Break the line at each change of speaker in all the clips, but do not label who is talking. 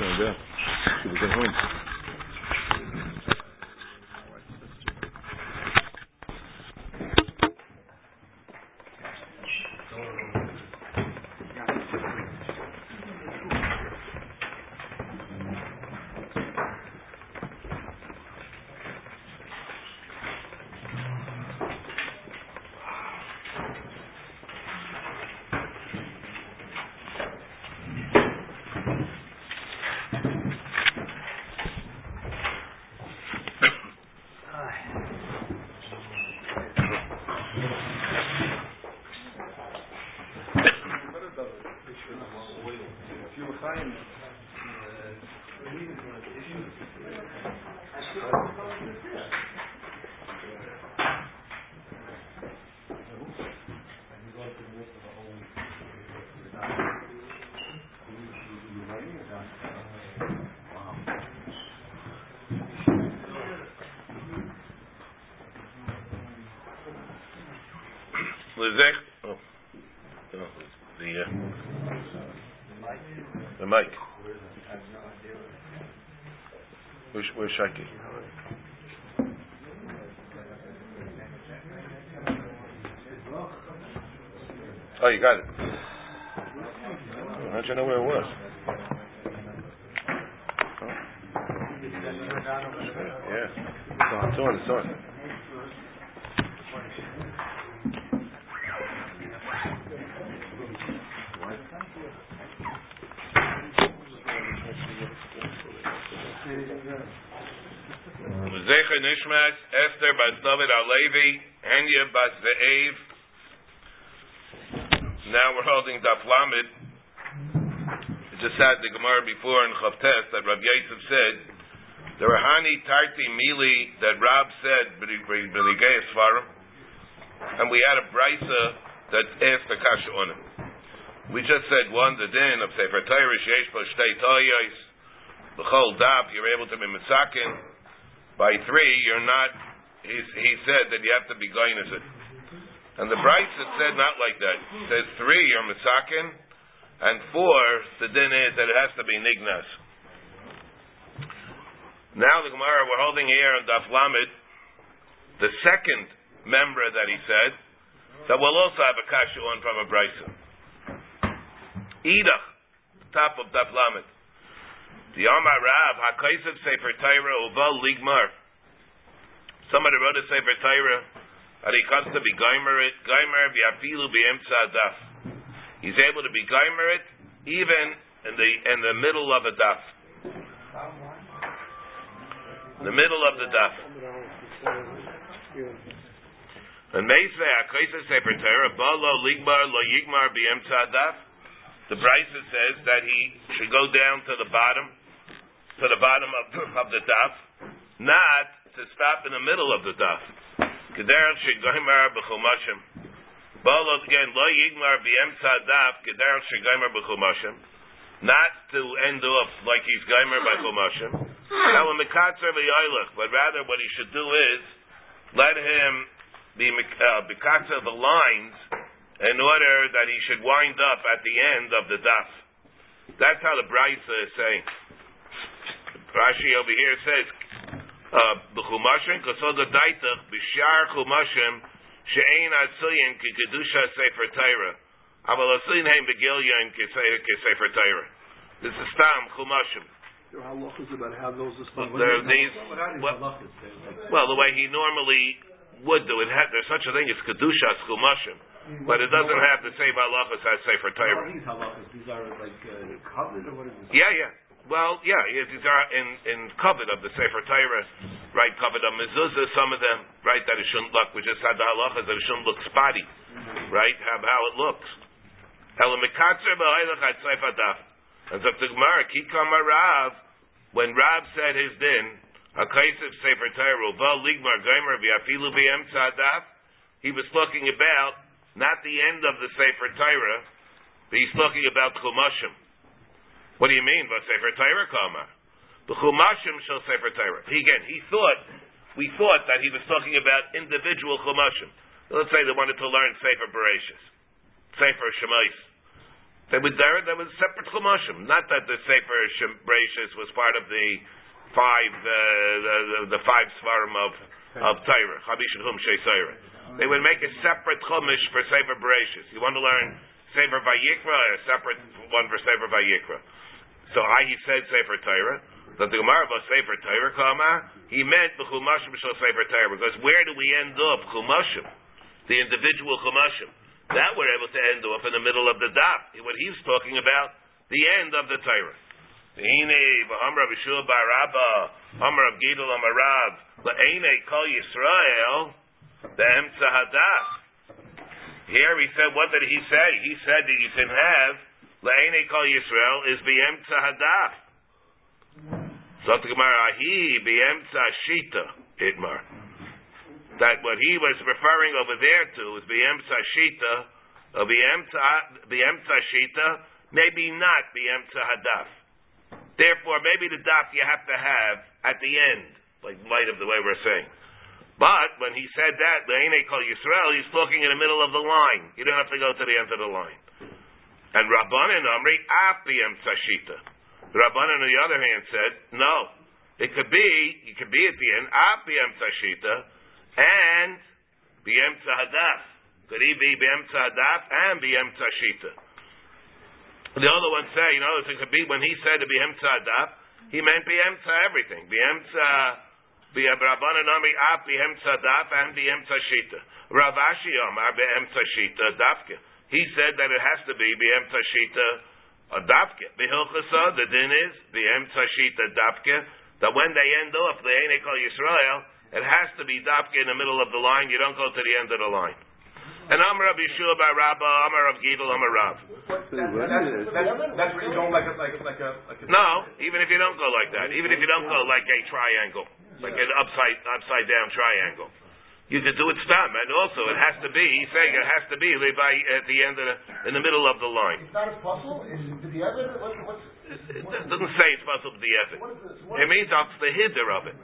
going down. She was at home.
Where's where's Shaki? Oh, you got it. How'd you know where it was? Yeah. It's on. It's on. Nishmas, Esther Bas David Alevi, Henya Bas Ze'ev. Now we're holding Daf Lamed. Just had the Gemara before in Chavtes that Rav Yosef said, the Rahani Tarti Mili that Rab said, and we had a Brisa that asked the Kasha on it. We just said one, the din of Sefer Torah, Sheyesh Bo Shtei Toyos, the whole daf, you're able to be misakin. By three, you're not. He, he said that you have to be goyness it. And the Bryce said not like that. It says three, you're misakin, and four, the din is that it has to be nignas. Now the Gemara we're holding here on Daf Lamed, the second member that he said that we'll also have a kasha on from a Bryce. Edach, top of Daf Lamed. The Amar Rav, HaKaisiv Sefer Torah Uval Ligmar. Somebody wrote a Sefer Torah, and he comes to be Geimer it, Geimer V'afilu B'emtza Daf. He's able to be Geimer it, even in the, in the middle of a Daf. The middle of the Daf. And Meisve HaKaisiv Sefer Torah, Ba Lo Ligmar Lo Yigmar B'emtza Daf. The Brisa says that he should go down to the bottom, to the bottom of, of the daf, not to stop in the middle of the daf. Kederach shegoymar b'chumashim. Bolot again, lo yigmar b'emtza daf, kederach shegoymar b'chumashim. Not to end off like he's goymer by chumashim. Now a mikatzer v'yoylech, but rather what he should do is let him be uh, the lines in order that he should wind up at the end of the daf. That's how the Brisa is saying. Rashi over here says, "B'chumashim kasoga daitach b'shar chumashim she'ein atziyin ki kedusha sefer Torah, aval atziyin heim begilyon ki sefer Torah." This is stam chumashim.
There are halachas about how those are supposed
There these. Well, well, the way he normally would do it, there's such a thing as kedushas chumashim. But it doesn't have the same halachas as Sefer Torah.
These halachas, these are like uh, covenant or what is this?
Yeah, yeah. Well, yeah, these are in in covet of the Sefer Torah, right? Covet of mezuzah, some of them, right? That it shouldn't look. We just had the halachas that it shouldn't look spotty, right? How how it looks. And so the Gemara, Kikam Rav, when Rav said his din, Hakaisiv Sefer Torah, Uval Ligmar Geimer v'afilu b'emtza Daf, he was talking about not the end of the Sefer Torah, but he's talking about Chumashim. What do you mean Sefer Torah Kama? The Chumashim shall Sefer Torah. He, again, he thought, we thought that he was talking about individual Chumashim. Let's say they wanted to learn Sefer Bereshis, Sefer Shemais. They were there. There was separate chumashim. Not that the Sefer Shembrachis was part of the five uh, the, the, the five svarim of of Torah. Chabish and Hum They would make a separate chumash for Sefer Bereshis. You want to learn Sefer Vayikra, a separate one for Sefer Vayikra. So I he said Sefer Torah. That the Gemara was Sefer Torah Kama, he meant the Chumashim Shal Sefer Torah. Because where do we end up? Chumashim, the individual Chumashim. That we're able to end off in the middle of the daf. What he's talking about, the end of the Torah. Hine, v'hamra v'shul barabba, hamra of Gidel amarav, la'ene kol Yisrael, the. Here he said, what did he say? He said that you can have, la'ene kol Yisrael is b'emtza hadaf. Zot Gemara, ahi b'emtza shita, itmar that what he was referring over there to is B'emtza Shita, or B'emtza Shita, maybe not B'emtza Hadaf. Therefore, maybe the daf you have to have at the end, like light of the way we're saying. But when he said that, Le'ene Kol Yisrael, he's talking in the middle of the line. You don't have to go to the end of the line. And Rabbanan Amri Api Shita. Rabbanan, on the other hand, said, no. It could be, it could be at the end, Api Shita, and B'yemtza Hadaf. Could he be B'yemtza Hadaf and B'yemtza Shita? The other one say, you know, it could be when he said to B'yemtza Hadaf, he meant B'yemtza everything. B'yemtza B'yabrabana Nami Af B'yemtza Hadaf and B'yemtza Shita. Rav Ashi Omar B'yemtza Shita Dafke. He said that it has to be B'yemtza Shita Dafke. B'hilchasa, the din is B'yemtza Shita Dafke, that when they end off the Einekol Yisrael, it has to be dafke in the middle of the line. You don't go to the end of the line. And Amar Rabbi Yeshua by Rabba, Amar of Gidel, Amar Rav.
That's where you go like a, like a, like a, like a
No, even if you don't go like that, even if you don't go like a triangle, like an upside upside down triangle, you could do it stam. And also, it has to be. He's saying it has to be by at the end of the in the middle of the line.
It's not a puzzle. Is it the other? What's, what's,
it doesn't say it's possible to the effort. It means that's the hider of it.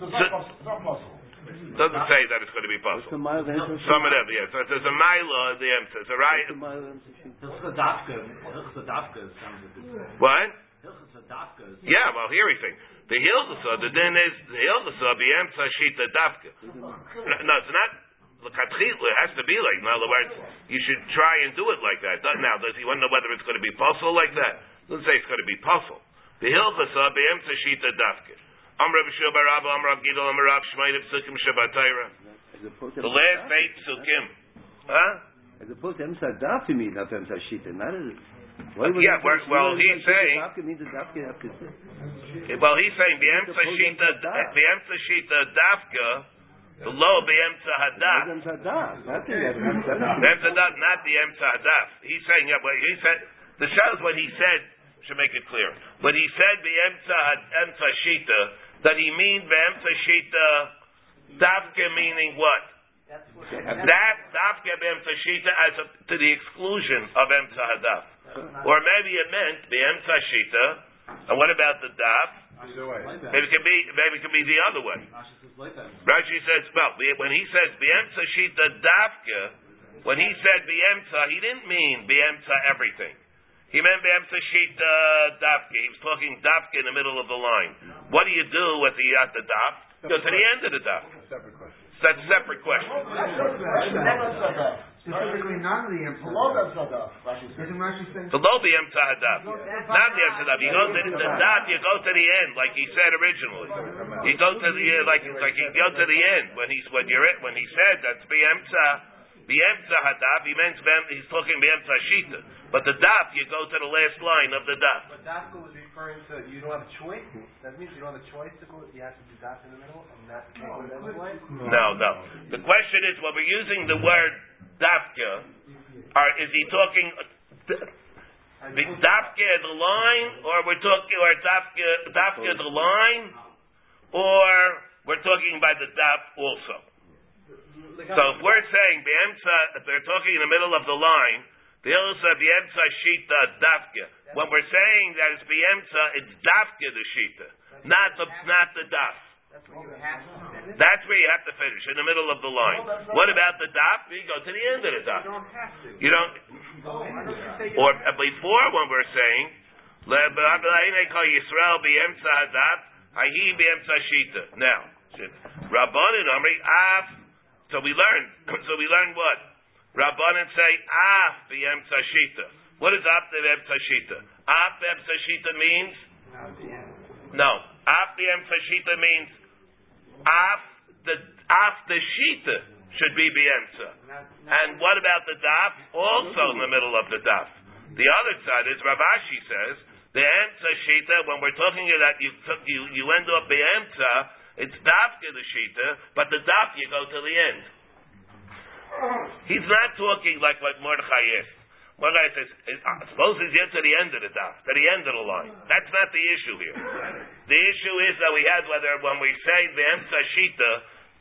So it's not possible. It's not possible.
Doesn't say that it's going to be
What's
possible.
mile
Some of them, yes. So there's a mila at the emsa. It's a right.
What's the mile of Emsa Shita?
Hilchas Dafka, Hilchas Dafka sounds like it's
What? Yeah, well, here he's saying the hilchasa. The din is the hilchasa be emsa shita dafka. No, it's not. The kachidlo. It has to be like. In other words, you should try and do it like that. Now, does he want to know whether it's going to be possible like that? Doesn't say it's going to be possible. The hilchasa be emsa shita dafka. Amr B'Shua Barab, Amr Rav Gidol, Amr Rav Shmait Psukim Shabbat Torah.
As to
The last eight psukim. Huh?
As opposed to Emsa Daf, you mean, not Emsa Shita. Not as. Why uh,
Yeah, well,
Shita-
well,
Emsa
he's
Shita
saying-
Dafka means the Dafka to.
Well, he's saying B'Emsa
Suppose
Shita,
Emsa Daf.
Shita Dafka, the low B'Emsa Hadaf.
Emsa Daf. Not the Emsa Daf.
Emsa Daf, not the Emsa Hadaf. He's saying, yeah, but he said, the shows what he said should make it clear. When he said Had- Emsa Shita, that he means B'Emsa Shita Dafka meaning what? That Dafka B'Emsa Shita as a, to the exclusion of Emsa Hadaf. Or maybe it meant the B'Emsa Shita, and what about the Daf?
Either way.
Maybe it could be, maybe it could be the other way. Rashi says, well, when he says B'Emsa Shita Dafka, when he said he didn't mean B'Emsa everything. He meant B'Emsa Shita Dafka. He was talking Dafka in the middle of the line. What do you do at the, at the Daf? Go to the end of the Daf.
Separate question.
That's a separate question.
That's not the question. That's not Sadaf.
Specifically, not the
Below that Sadaf. Rashi says.
Isn't Rashi saying?
Below B'Emsa Hadaf. Not the Emsa Hadaf. You go to the, the Daf, you go to the end, like he said originally. You go to the, uh, like, like you go to the end. When he's, when you're, when he said that's B'Emsa, B'Emsa Hadaf, he meant, B'Em- he's talking B'Emsa Shita. But the Daf, you go to the last line of the Daf.
But Dafka was referring to you don't have a choice. That means you don't have a choice to go. You have to do Daf in the middle and not take what other way.
No, no. The question is, when we're using the word dafka, are, is he talking uh, the the line, or we're talking or dafka dafka the line, or we're talking by the daf also? So if we're saying be'emsa, if they're talking in the middle of the line, the ilsa be'emsa shita dafka. When we're saying that it's be'emsa, it's dafka the shita, not the not the daf.
That's what you have to. finish.
That's where you have to finish in the middle of the line. What about the daf? We go to the end of the
You don't have to.
You don't. Or before when we're saying, "Le'ba'alayne kol Yisrael b'emtza hadaf, hahi b'emtza shita." Now, Rabbanin Amri af. So we learn. So we learned what? Rabbanin say af b'emtza shita. What does af b'emtza shita? Af b'emtza shita means no. Af b'emtza shita means af the af the shita should be b'emtza. And what about the daf? Also in the middle of the daf. The other side is Rav Ashi says the emtza shita. When we're talking about you took you you end up b'emtza, it's dafka the shita, but the daf you go to the end. He's not talking like what Mordechai is. Mordechai says, uh, suppose he's yet to the end of the daf, to the end of the line. That's not the issue here. The issue is that we had whether when we say the emtza shita,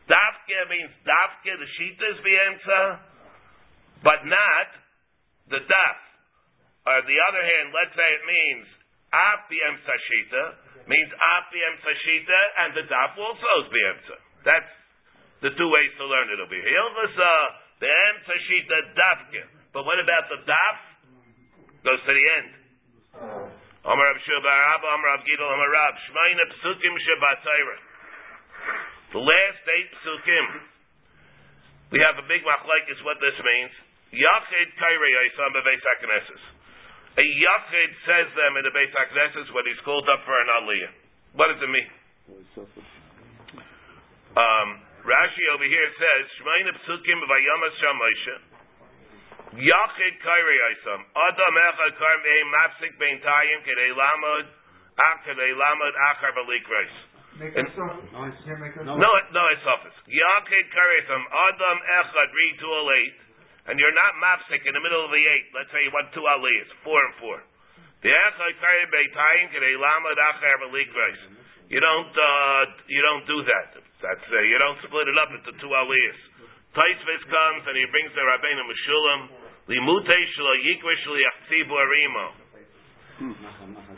dafka means dafka, the shita is the emtza, but not the daf. Or the other hand, let's say it means af the emtza shita, means af the emtza shita, and the daf also is the emtza. That's the two ways to learn it over here. Hilchas, uh, the emtza shita dafka. But what about the daf? Goes to the end. Amar Rav Shua Abba, Amar Rav Gidel, Amar Rav, Shmaina Psukim Shabbatayra. The last eight Psukim, we have a big machlaik is what this means. Yachid Kairei Yisam Bebeis HaKnesses. A Yachid says them in the Beis HaKnesses when he's called up for an Aliyah. What does it mean? Um, Rashi over here says, Shmaina Psukim Vayamas Shamoisha. Yachid Kairi Aisam. Adam Echad Kar Mehem Mapsik Bein Tayim Kedei Lamod Ach Kedei Lamod Achar Balik Reis.
Make
And-
No, it's here, make a
No, it's office. Yachid Kairi Aisam. Adam Echad read to all eight, and you're not Mapsik in the middle of the eight. Let's say you want two aliyahs, four and four. The Echad Kairi Bein Tayim Kedei Lamod Achar Balik Reis. You don't, uh, you don't do that. That's, uh, you don't split it up into two aliyahs. Taisvis comes and he brings the Rabbeinu Meshulam.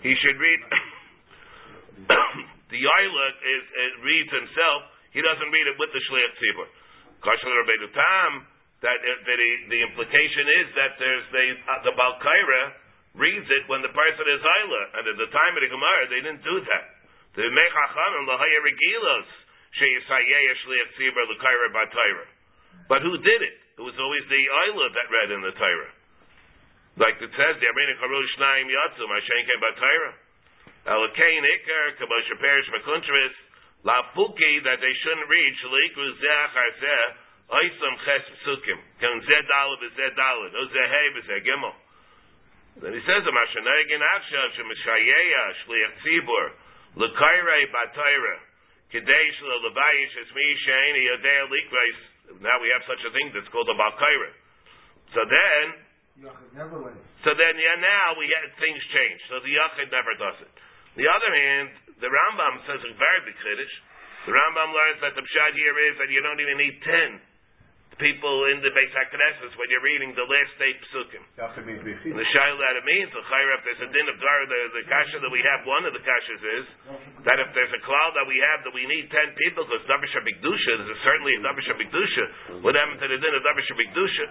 He should read. the Yaila is, reads himself. He doesn't read it with the shliach tzibur. Kashal Rabbeinu Tam. That, uh, that he, the implication is that there's the uh, the Balkaira reads it when the person is Yaila, and at the time of the Gemara they didn't do that. The Mechachamim lahaya regilos sheyisayeya shliach tzibur l'kaira b'Torah. But who did it? It was always the Isla that read in the Torah. Like it says, the Arena Karu Shnaim Yatzum, Hashem came by Torah. Elakain Iker, Kabosha Perish Makuntris, La Puki, that they shouldn't read, Shalikru Zeh Arzeh, Oisam Ches Psukim, Kan Zeh Dalet Zeh Dalet, O Zeh Hey Zeh Gimel. Then he says, Mashanegin Akshav, Shemishayeya, Shliach Tzibur, Lekairei Batayra, Kadesh Levayish Esmi Sheini Yodea Likreis, now we have such a thing that's called a Balkaira. So then,
Yachid never went.
so then, yeah, now we had things change. So the Yachid never does it. On the other hand, the Rambam says a very big Kiddush. The Rambam learns that the pshat here is that you don't even need ten people in the Beis HaKnesses when you're reading the last eight psukim. And the shaila that it means, the chayra, if there's a din of dar, the, the kasha that we have, one of the kashas is that if there's a cloud that we have that we need ten people, because davish habikdusha, there's certainly a davish habikdusha. What happened to the din of habikdusha?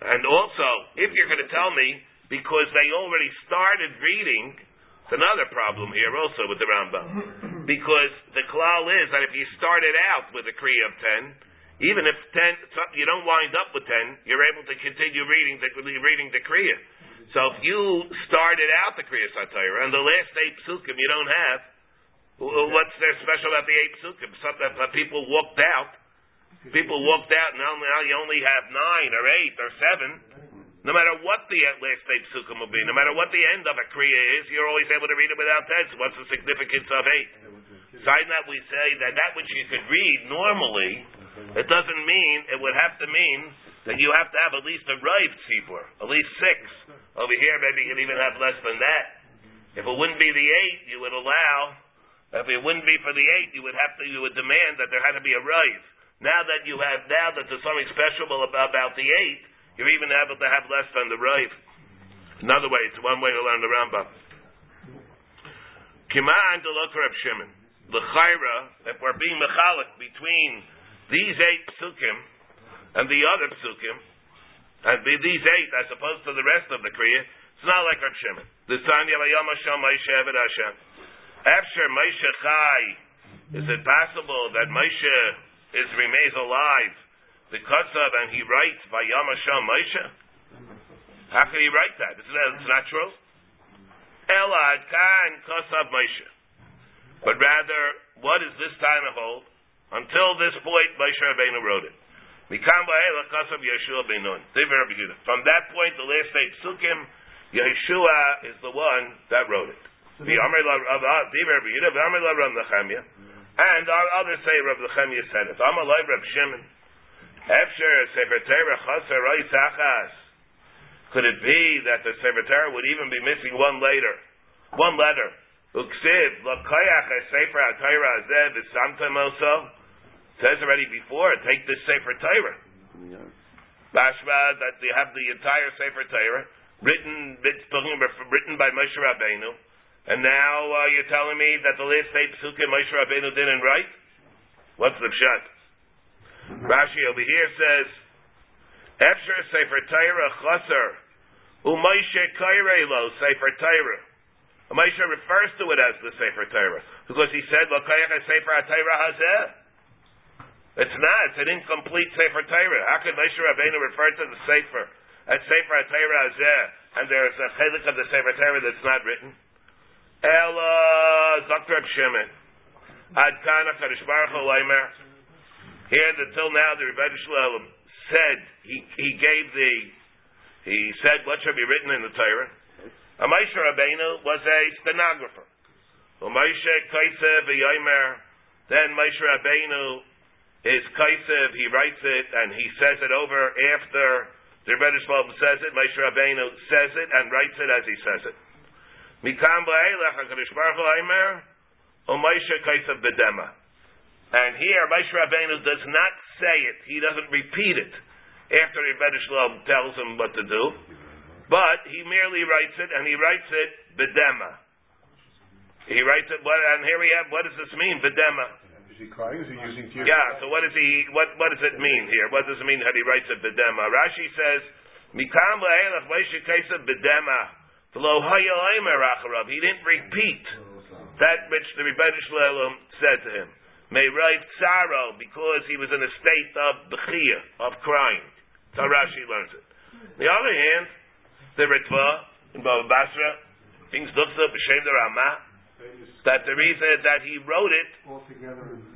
And also, if you're going to tell me because they already started reading, it's another problem here also with the Rambam, because the klal is that if you started out with a kriya of ten, even if ten, you don't wind up with ten, you're able to continue reading the reading the kriya. So if you started out the kriya satira and the last eight psukim you don't have, what's there special about the eight psukim? Something uh, that uh, people walked out. People walked out, and now you only have nine or eight or seven. No matter what the uh, last eight psukim will be, no matter what the end of a kriya is, you're always able to read it without ten. So what's the significance of eight? Besides that, we say that that which you could read normally, it doesn't mean, it would have to mean that you have to have at least a rive tzibur, at least six. Over here, maybe you can even have less than that. If it wouldn't be the eight, you would allow, if it wouldn't be for the eight, you would have to, you would demand that there had to be a rive. Now that you have, now that there's something special about, about the eight, you're even able to have less than the rive. Another way, it's one way to learn the Rambam. Kiman look Reb Shimon. L'chayra, if we're being mechalik between these eight psukim and the other psukim, And these eight as opposed to the rest of the Kriya, it's not like Reb Shimon. The Tanya Vayom Hashem Moshe Eved Hashem. After Chai, is it possible that Moshe is remains alive because of and he writes Vayom Hashem Moshe? How can he write that? It's not, it's not true. Elad Kan Kosav. But rather, what is this time of hold? Until this point, Moshe Rabbeinu wrote it. Mikam Ba'ela Yeshua. From that point, the last eight psukim, Yeshua is the one that wrote it. The mm-hmm. Amr La Rav uh, Diver Yehuda, the Amr La Rav Nechemia, and our others say Rav said it. Amr La Rav Shimon. Efsher Sefer Torah Chaser Roi Tachas. Could it be that the Sefer Torah would even be missing one later, one letter? Uksiv Lakoyach Sefer HaTorah Azeh V'Samtem also says already before. Take this Sefer Torah. Bashma that they have the entire Sefer Torah written, written by Moshe Rabbeinu, and now uh, you're telling me that the last eight psukim Moshe Rabbeinu didn't write? What's the pshat? Rashi over here says, Efsher Sefer Torah Chaser, U'Moshe Kairelo Sefer Torah. Moshe refers to it as the Sefer Torah because he said, "L'kayach Sefer Torah Hazeh." It's not. It's an incomplete Sefer Torah. How could Moshe Rabbeinu refer to the Sefer as Sefer Torah Hazeh, uh, and there's a chelik of the Sefer Torah that's not written? Ella Zakrab Shimon. Ad Kana Kadosh Baruch Here, until now, the Rebbe Shalom said he he gave the he said what should be written in the Torah. A Moshe Rabbeinu was a stenographer. Moshe Kaisev Yomer. Then Moshe Rabbeinu is Kaisev. He writes it and he says it over after the Rebbe Shalom says it. Moshe Rabbeinu says it and writes it as he says it. Mikam ba'elech HaKadosh Baruch Hu Yomer. Moshe Kaisev Bedema. And here Moshe Rabbeinu does not say it. He doesn't repeat it after the Rebbe Shalom tells him what to do. But he merely writes it, and he writes it bedema. He writes it, and here we have, what does this mean, bedema?
Crying? Is he using tears?
Yeah, so what does he, what, what does it mean here? What does it mean that he writes it bedema? Rashi says, Mikam la'elach Moshe bedema. V'lo He didn't repeat that which the Rebbe Shalom said to him. May write sorrow because he was in a state of bechia, of crying. So Rashi learns it. On the other hand, the Ritva in Baba Basra, things looks up the Ramah, that the reason that he wrote it,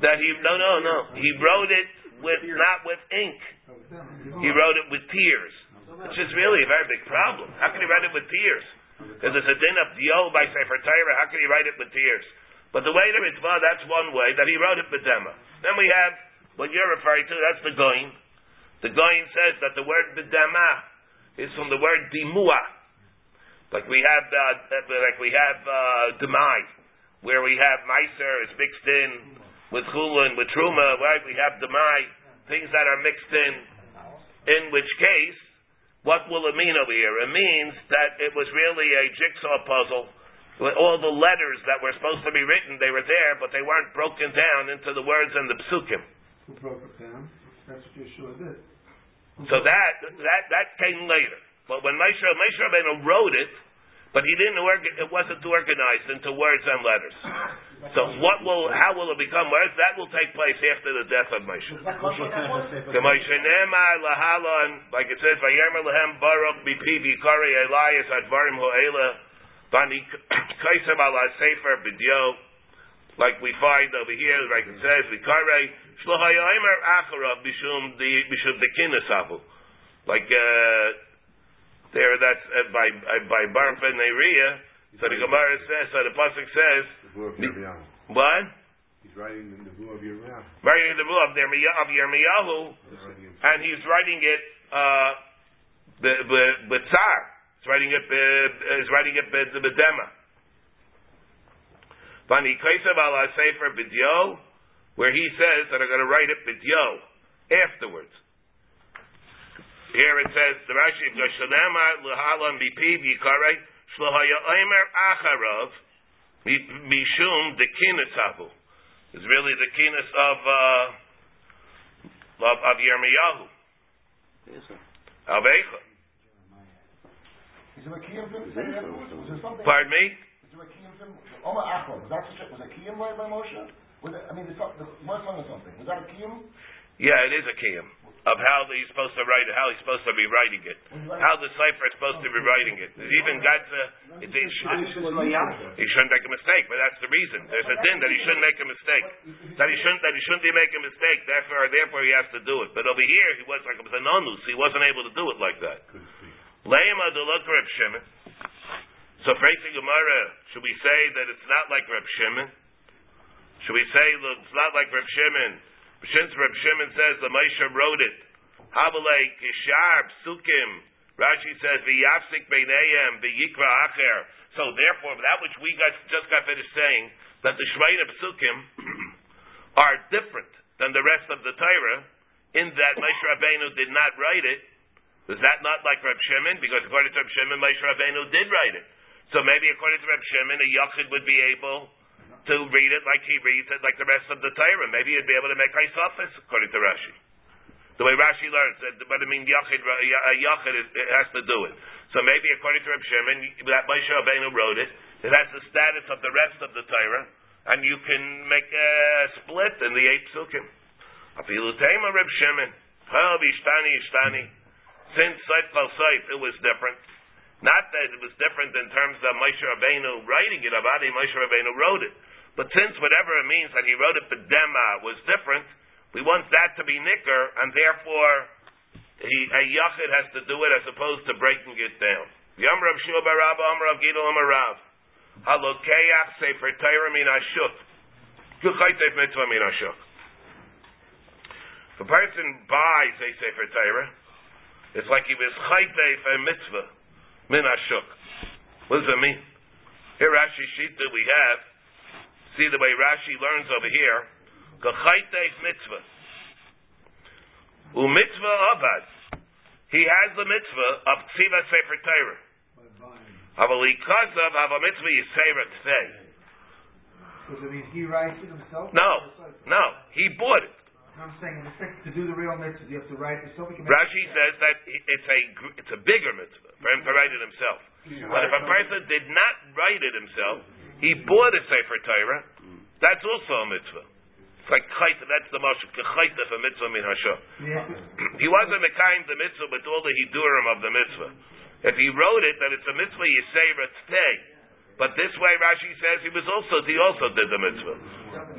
that he, no, no, no, he wrote it with, not with ink. He wrote it with tears. Which is really a very big problem. How can he write it with tears? Because it's a din of Dio by Sefer Torah, how can he write it with tears? But the way the Ritva, that's one way, that he wrote it B'Dema. Then we have, what you're referring to, that's the Goin. The Goin says that the word B'Dema is from the word Dimua. Like we have, uh, like we have, uh, Demai, where we have Meiser is mixed in with Chulun, with Truma, right? We have Demai, things that are mixed in, in which case, what will it mean over here? It means that it was really a jigsaw puzzle with all the letters that were supposed to be written, they were there, but they weren't broken down into the words and the psukim.
Who broke it down? That's what Yeshua did.
So that that that came later. But when Moshe Moshe Rabbeinu wrote it, but he didn't work. It wasn't organized into words and letters. So what will? How will it become words? That will take place after the death of Moshe. Moshe Ne'emar lahalon, like it says, "Vayemer lehem baruch vikari Elias advarim ho'ela." Bani Kaisem ala Sefer Bidyo, like we find over here, like it says, Vikare Shlohayomer Acharav Bishum the Bishum the Kinasabu. Like uh, there, that's uh, by uh, by Baruch ben Neriah. So the Gemara says, so the pasuk says, what?
He's writing in the blue of Yirmiyah.
Writing in the blue of Yirmiyahu, and he's writing it uh, b'tzar. He's writing it. He's writing it bedema. Vani Kaisav ala Sefer Bidyo, where he says that I'm going to write it Bidyo afterwards. Here it says the Rashi of Gashanema Lahalam Bipi Bikare Shlahaya Omer Acharov Mishum the Dekinatavu. Is really the kinas of uh, of, of Yirmiyahu.
Yes, sir.
Is there a kiyum? Was there something?
Pardon me?
Is there a kiyum thing? Omar Achron, was that such a, was a kiyum right by Moshe? Was it, I mean, the, the, Moshe or something. Was that a kiyum?
Yeah, it is a kiyum of how he's supposed to write it, how he's supposed to be writing it, how the cipher is supposed to be writing it. Even got it, it, he shouldn't make a mistake, but that's the reason. There's a din that he shouldn't make a mistake, that he shouldn't that he shouldn't be making a mistake. Therefore, therefore he has to do it. But over here, he was like a nonus. He wasn't able to do it like that. So, facing Gemara, should we say that it's not like Reb Shimon? Should we say that it's not like Reb Shimon? Since Reb Shimon says the Moshe wrote it, Habalei Kishar Psukim. Rashi says v'yafsik beinayim v'yikra acher. So therefore, that which we got, just got finished saying that the Shmeina Psukim are different than the rest of the Torah, in that Moshe Rabbeinu did not write it. Is that not like Reb Shimon? Because according to Reb Shimon, Moshe Rabbeinu did write it. So maybe according to Reb Shimon, a Yachid would be able to read it like he reads it, like the rest of the Torah. Maybe he'd be able to make Haisafis, according to Rashi. The way Rashi learns, but I mean, Yachid, uh, Yachid has to do it. So maybe according to Reb Shimon, that Moshe Rabbeinu wrote it, it has the status of the rest of the Torah, and you can make a split in the eight psukim. Afilu Tema Reb Shimon, Hel Ishtani Ishtani. Since Seif Kal Seif, it was different. Not that it was different in terms of Moshe Rabbeinu writing it, Avadi Moshe Rabbeinu wrote it. But since whatever it means that he wrote it B'dema was different, we want that to be nicker, and therefore he, a yachid has to do it as opposed to breaking it down. Yom Rav Shua Barab, Am Rav Gidol Am Rav. Halokeach Sefer Torah Min Ashuk. Kuchaytev Mitzvah Min Ashuk. If a person buys a Sefer Torah, it's like he was chaytev a mitzvah min ashuk. What does it mean? Here Rashi Shita we have See the way Rashi learns over here. Kachaytev mitzvah. Umitzvah abad. He has the mitzvah of tziva sefer Torah. Avalikazav have a mitzvah yisera tfei.
Does it mean he writes it himself?
No, no, he bought it.
No, I'm saying in effect, to do the real mitzvah, you have to write it yourself. You can make
Rashi says that it's a it's a bigger mitzvah for him to write it himself. But if a person did not write it himself, he bought a sefer Torah. That's also a mitzvah. It's like chayta. That's the most chayta for mitzvah min hashah.
Yeah.
He wasn't the kind the mitzvah but all the hidurim of the mitzvah. If he wrote it, that it's a mitzvah yisera today. But this way, Rashi says he was also he also did the mitzvah.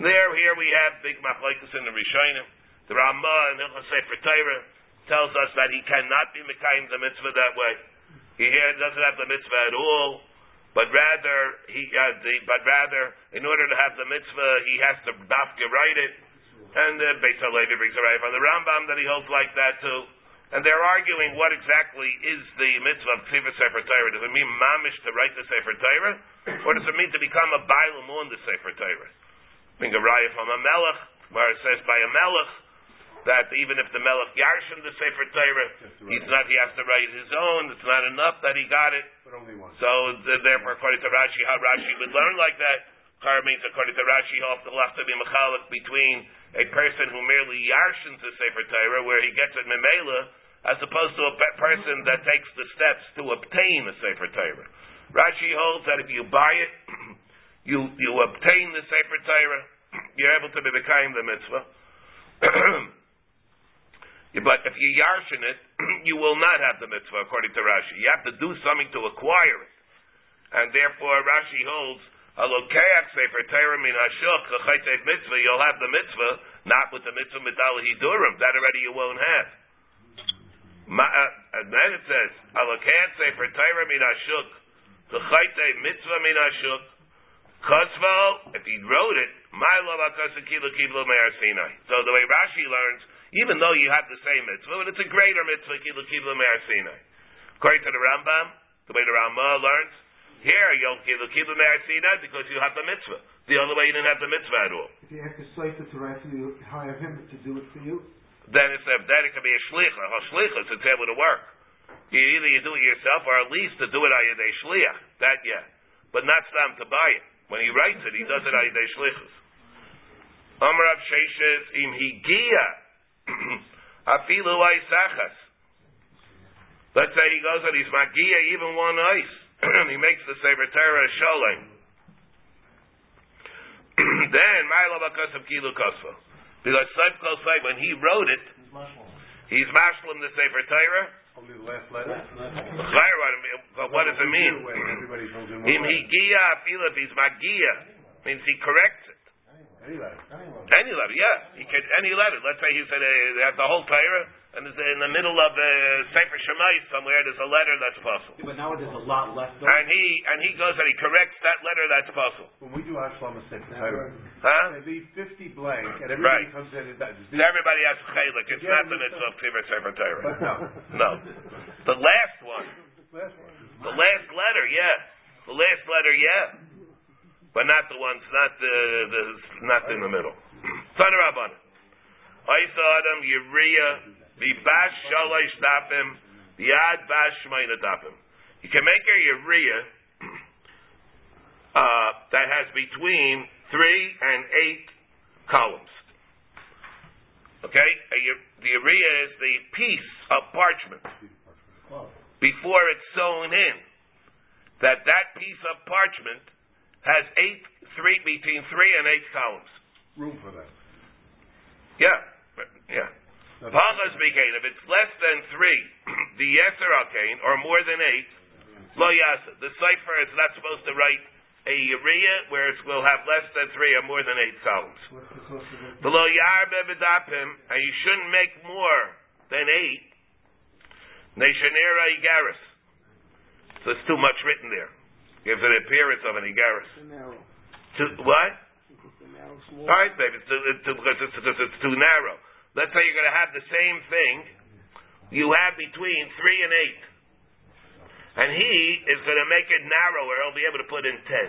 There, here we have big machlekes in the Rishonim. The Ramah and Hilchos Sefer Torah tells us that he cannot be mekayim the mitzvah that way. He here doesn't have the mitzvah at all, but rather he uh, the, but rather in order to have the mitzvah he has to dafka write it. And uh, Beis Halevi brings a right from the Rambam that he holds like that too. And they're arguing what exactly is the mitzvah of Ksiva Sefer Torah. Does it mean mamish to write the Sefer Torah? Or does it mean to become a bailam on the Sefer Torah? Think a raya from a melech, where it says by a melech, that even if the melech yarshin the Sefer Torah, he's not, he has to write his own, it's not enough that he got it.
But only one.
So th- therefore, according to Rashi, how Rashi would learn like that, Kar means according to Rashi, he'll have to, have to be mechalik between a person who merely yarshins the Sefer Torah, where he gets it memela, as opposed to a pe- person that takes the steps to obtain the Sefer Torah. Rashi holds that if you buy it, you you obtain the Sefer Torah, you're able to be the kind the mitzvah. but if you yarshin it, you will not have the mitzvah according to Rashi. You have to do something to acquire it, and therefore Rashi holds Alokeach Sefer Torah min Hashuk Chaytev mitzvah. You'll have the mitzvah, not with the mitzvah medal hidurim. That already you won't have. Uh, and then it says Alokeach Sefer Torah min Hashuk Chaytev mitzvah min Hashuk. Kosval, if he wrote it, my love Kilo Kiblo Me'ar Sinai. So the way Rashi learns, even though you have the same mitzvah, but it's a greater mitzvah Kilo Kiblo Me'ar Sinai. According to the Rambam, the way the Rambam learns, here you'll Kilo Kiblo Me'ar Sinai because you have the mitzvah. The other way you didn't have the mitzvah at all.
If you have to cipher to write for you, hire him to do it for you.
Then it's a, then it can be a shlicha. A shlicha is it's able to work. You, either you do it yourself or at least to do it ayad a shliach. That yeah, but not stam to buy it. When he writes it, he does it ayad a shlichus. Amrav Sheshes im higia afilu aisachas. Let's say he goes and he's magia even one ice, and he makes the Sefer Torah a sholem. then, Ma'ila Bakasav Kilu Kosva. Because Seif Kosai, when he wrote it,
He's mashmal.
he's mashlim the Sefer Torah.
Only the last letter.
Chayr, But what does it mean?
Everybody goes in one
higia afil if he's magia means he corrects it.
Any letter.
Anyway.
Any letter, yeah. He can any letter. Let's say he said uh, they have the whole Torah, and it's in the middle of uh, Sefer Shemai somewhere. There's a letter that's possible,
But now there's a lot left over.
and he and he goes and he corrects that letter that's possible.
When we do Hashlam Sefer Torah,
Huh?
they leave fifty blank, and everybody
Right.
comes in and does.
So everybody has chalik. It's not the mitzvah of Sefer Sefer
But
Torah.
no.
No, the last one,
Last one.
the last letter, yeah, the last letter, yeah, but not the ones, not the the not in the middle. Son of Rabban. Oisa Adam Yiriya Vibash Shalosh Dapim Yad Bash Shmeina Dapim. You can make a Yiriya uh, that has between three and eight columns. Okay, the Yiriya is the piece of parchment before it's sewn in. That that piece of parchment has eight, three between three and eight columns.
Room for that.
Yeah, yeah. Pachas became if it's less than three, the yeser alkane, or more than eight, lo yasa. The cipher is not supposed to write a urea where it will have less than three or more than eight columns.
The cost of it?
The lo yarbe bedapim, and you shouldn't make more than eight. Neshanera igaris. So it's too much written there. Gives an appearance of an igaris.
Too narrow.
To, what?
It's a narrow, small.
All right, baby, it's too, it's too, it's, because it's too narrow. Let's say you're going to have the same thing you have between three and eight. And he is going to make it narrower. He'll be able to put in ten.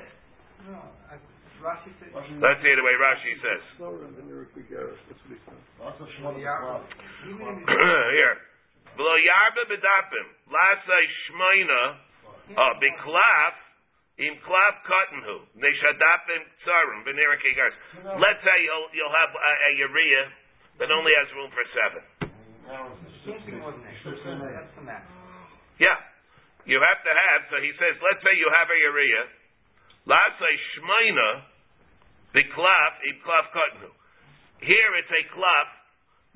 No, I- Rashi said,
Let's see the way Rashi says.
Slower than the Ricky Garris. That's what he said.
Lots of shmona
Yeah.
b'klav.
Here. Below yarba bedapim. Lasai shmoina. Oh, biklaf. Im klav kottenhu. Neshadapim tsarim. Kigars. Let's say you'll, you'll have a, a urea that only has room for seven.
the.
Yeah. You have to have, so he says, let's say you have a urea. Lasai shmoina. Biklaf. Im klav kottenhu. Here it's a klav,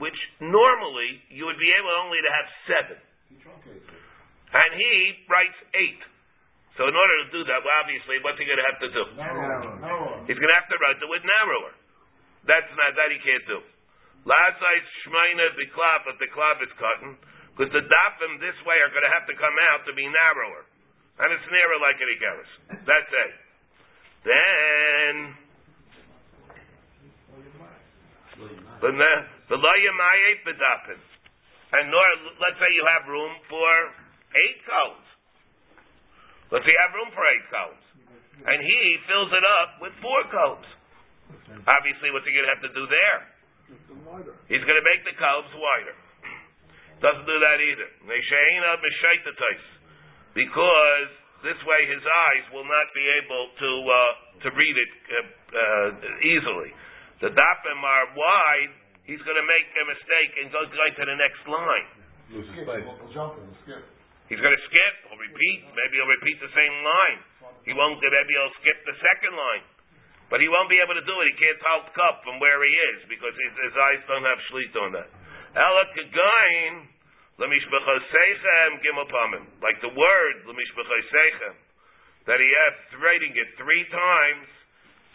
which normally you would be able only to have seven. And he writes eight. So in order to do that, well, obviously, what's he going to have to do?
Narrower.
He's going to have to write it with narrower. That's not that he can't do. Last night, Shmeina biklaf, but the klaf is cutting, because the dafim this way are going to have to come out to be narrower, and it's narrow like an igaris. That's it. Then the ne- the loyamayet bedapim, and nor let's say you have room for eight columns. Let's say you have room for eight columns, and he fills it up with four columns. Obviously, what's he going to have to do there?
It's a wider.
He's going to make the columns wider. Doesn't do that either. Because this way his eyes will not be able to uh, to read it uh, uh, easily. The dapim are wide. He's going to make a mistake and go right to the next line.
Lose
Skip,
space.
He's going to skip. He'll repeat. Maybe he'll repeat the same line. He won't. Maybe he'll skip the second line. But he won't be able to do it. He can't tell cup from where he is because his, his eyes don't have shlit on that. Ela kagain lemishbechosechem gimapamim. Like the word lemishbechosechem that he has writing it three times.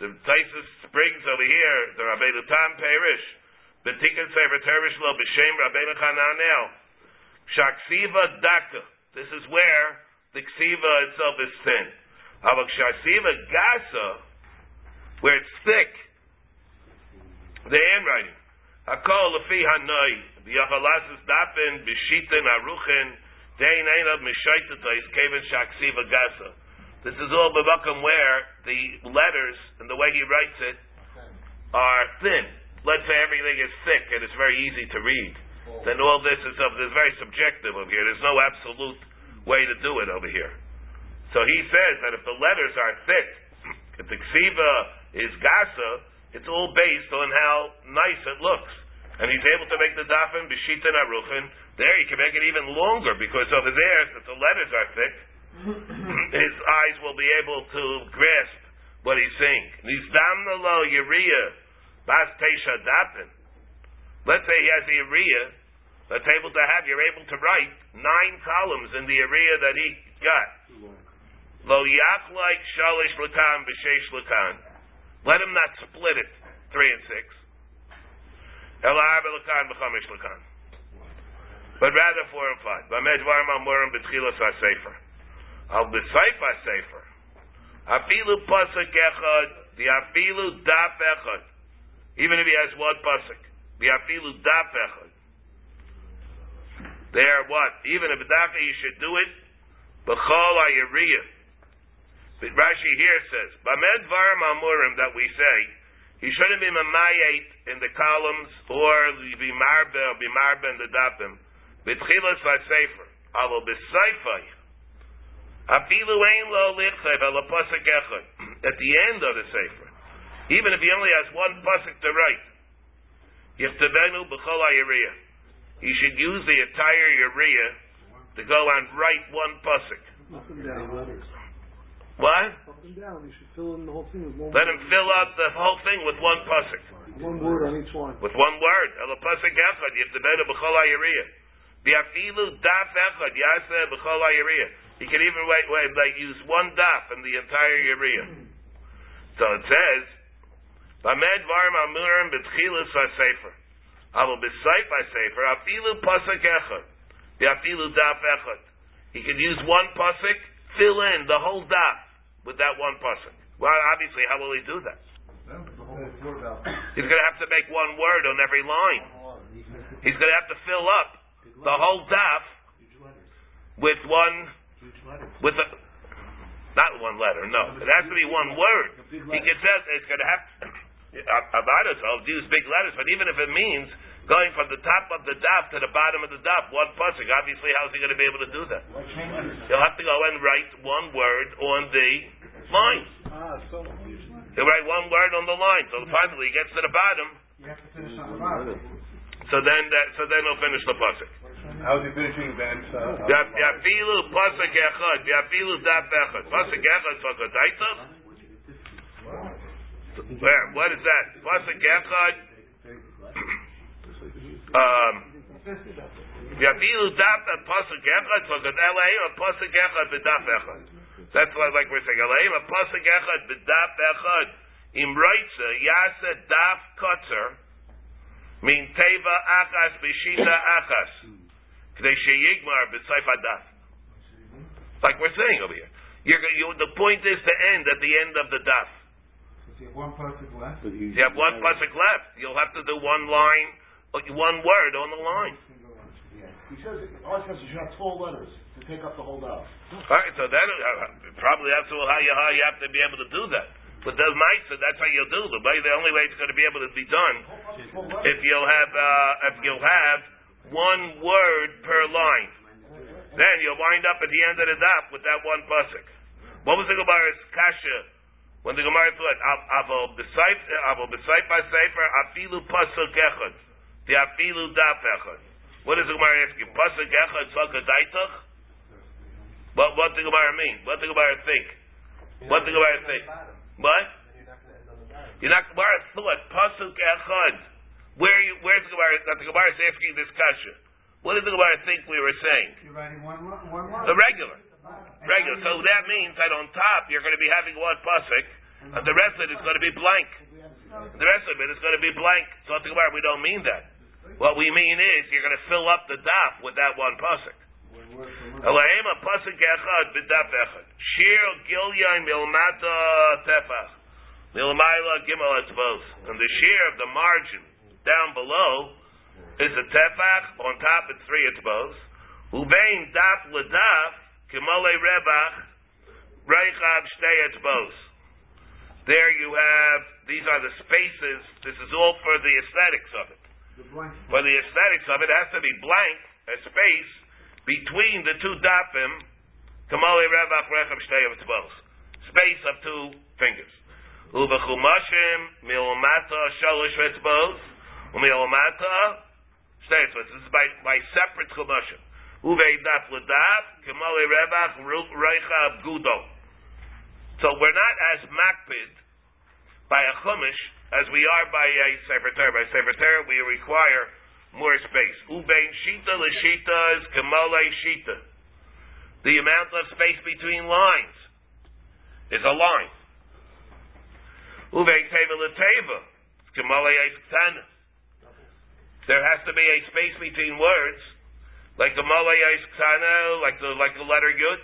The Taisus brings over here the Rabbeinu Tam Perish. The Tikkun Sefer Teresh Lo B'Shem Rabbeinu Chananel. Shaksiva Daka. This is where the ksiva itself is thin. However, Shaksiva Gasa, where it's thick, the handwriting. Hakol lefi hanoi, v'yachalasis dapin, b'shitin, aruchin, dein einav mishaitatais, kevin shaksiva gasa. This is all bevakum where the letters and the way he writes it are thin. Let's say everything is thick and it's very easy to read. Then all this is, of, is very subjective over here. There's no absolute way to do it over here. So he says that if the letters are thick, if the ksiva is gasa, it's all based on how nice it looks. And he's able to make the dafin b'shitin aruchin There he can make it even longer because over there, since the letters are thick, his eyes will be able to grasp what he's saying. Nizdamna lo Yeriya bas teisha dapin. Let's say he has the Yeriya that's able to have, you're able to write nine columns in the area that he got. Lo like shalish lakan b'sheish lakan. Let him not split it, three and six. Ela arba b'chamish lakan. But rather four and five. Bamed varm amurim b'tchilas ha-sefer. Al b'seif ha-sefer. Afilu pasuk echad, the afilu daf echad. Even if he has one pasuk. The afilu daf echad. There, what? Even if dafa, you should do it. B'chol ha-yeriyah. But Rashi here says, Bamed varim amurim that we say, he shouldn't be mamayet in the columns or be marbe or be marbe in the dapim. B'tchilas v'sefer. Alo b'seifai. Afilu ein lo lichsev ala pasuk echad. At the end of the sefer. Even if he only has one pasuk to write. Yichtebenu b'chol ha'yiriyah. He should use the entire yiriyah to go and write one pasuk.
Up and down letters.
What?
Up and down. You should fill in the whole thing with one.
Let him fill out the whole thing with one pasuk.
One word on each one.
With one word. Ela pasuk echad. Yichtebenu b'chol ha'yiriyah. V'afilu daf echad. Yaseh b'chol ha'yiriyah. He can even wait, wait, like use one daf in the entire yiriyah. So it says, Bamed varim amurim b'tchilus ha-sefer. Alo b'seif ha-sefer. Afilu pasuk echad. V'afilu daf echad. He can use one pasuk, fill in the whole daf with that one pasuk. Well, obviously, how will he do that? He's going to have to make one word on every line. He's going to have to fill up the whole daf with one, with a, not one letter, no. It has to be one word. He can say it's going to have, about himself, use big letters, but even if it means going from the top of the daf to the bottom of the daf, one pasuk, obviously how's he going to be able to do that? He'll have to go and write one word on the line.
Ah, so.
He'll write one word on the line. So finally he gets to the bottom,
You have to finish on the bottom.
so then that, so then he'll finish the pasuk.
How's he finishing then? Uh,
Ya- Yafilu pasuk echad, yafilu daf echad. Pasuk echad fakadaitach? Where? What is that? Pasuk echad. Um, daf and pasuk echad fakad elaim a pasuk echad b'daf echad. That's why, like we're saying, elaim a pasuk echad b'daf echad. Im reitza yasa daf kotzer. Min teva achas b'shita achas. K'dei sheyigmar b'tzayf hadaf. Like we're saying over here. You're, you, the point is to end at the end of the daf.
You have one perfect left.
You have one pasuk left. You'll have to do one line, one word on the line.
He says, all he says is you have twelve letters to take up the whole daf.
All right, so that uh, probably that's how you how you have to be able to do that. But the mitzvah, that's how you'll do the way. The only way it's going to be able to be done if you'll have uh, if you'll have one word per line. Then you'll wind up at the end of the daf with that one pasuk. What was the Gemara's kasha when the Gemara thought avo b'seif avo by sefer afilu pasuk echad the afilu daf echad. What does the Gemara ask you? Pasuk echad sakadaitach. What what the Gemara mean? What the Gemara think? What the Gemara think? What? You're not Gemara thought pasuk echad. Where you where's the Gemara? That the Gemara is asking this kasha. What did the Gemara think we were saying?
You're writing one, one word.
The regular. Regular. So that means that on top you're going to be having one pasuk, and the rest of it is going to be blank. The rest of it is going to be blank. So about it, we don't mean that. What we mean is you're going to fill up the daf with that one pasuk. Elohim a pasuk echad b'daf echad. Shir gilyan milmata tefach. Milmayla gimel etzvos. And the shear of the margin down below is a tefach. On top it's three etzvos. Uvein daf ledaf kimole rebach reichav shtei etzvos. There you have, these are the spaces, this is all for the aesthetics of it. For the aesthetics of it, has to be blank, a space, between the two dapim, kamali revach rechem shtei etzvos. Space of two fingers. Ubechumashim milmata shalosh etzvos, umilmata States, this is by, by separate chumushim. Uvei daf l'daf, kemale rebach, reicha gudo. So we're not as makpid by a chumash as we are by a sefer Torah. By sefer Torah, we require more space. Ubein shita l'shita is kemale shita. The amount of space between lines is a line. Uvein teva l'teva, kemale ktana. There has to be a space between words, like the malay ktana, like the like the letter yud.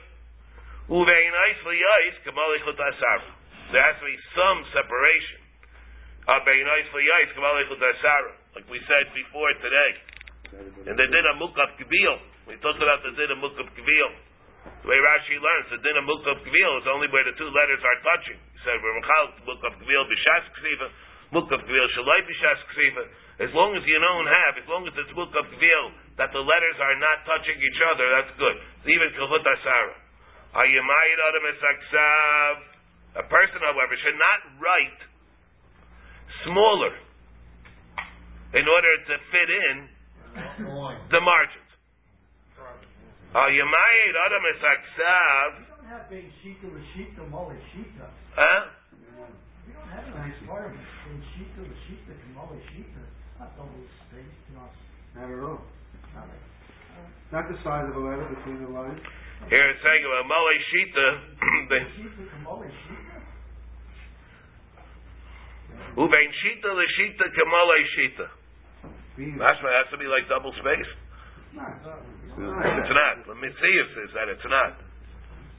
Uvein eis liyais kemale chutasar. There has to be some separation. Abein eis liyais kemale chutasar. Like we said before today. And the din of mukaf kivil. We talked about the din of mukaf kivil. The way Rashi learns, the din of mukaf kivil is only where the two letters are touching. He said, we're mechal mukaf kivil b'shas ksiva, mukaf kivil shalai b'shas ksiva. As long as you don't have, as long as it's mukaf kivil, that the letters are not touching each other, that's good. Even kahut asara. A person, however, should not write smaller in order to fit in the margins. Ayamayid adam esaksav.
don't have being shita l'shita, mole shita.
Huh?
We don't have a nice part of it. Being shita l'shita, mole shita. Not double spaced, you know.
I don't know.
Not like,
Not the size of the letter between the lines.
Here it's saying about Mole Shita, the
shita, mole shita.
Uvein Shita the Shita Kamole Shita.
Being-
Mashma has to be like double spaced.
It's not.
It's not. The Mitzias says that it's not.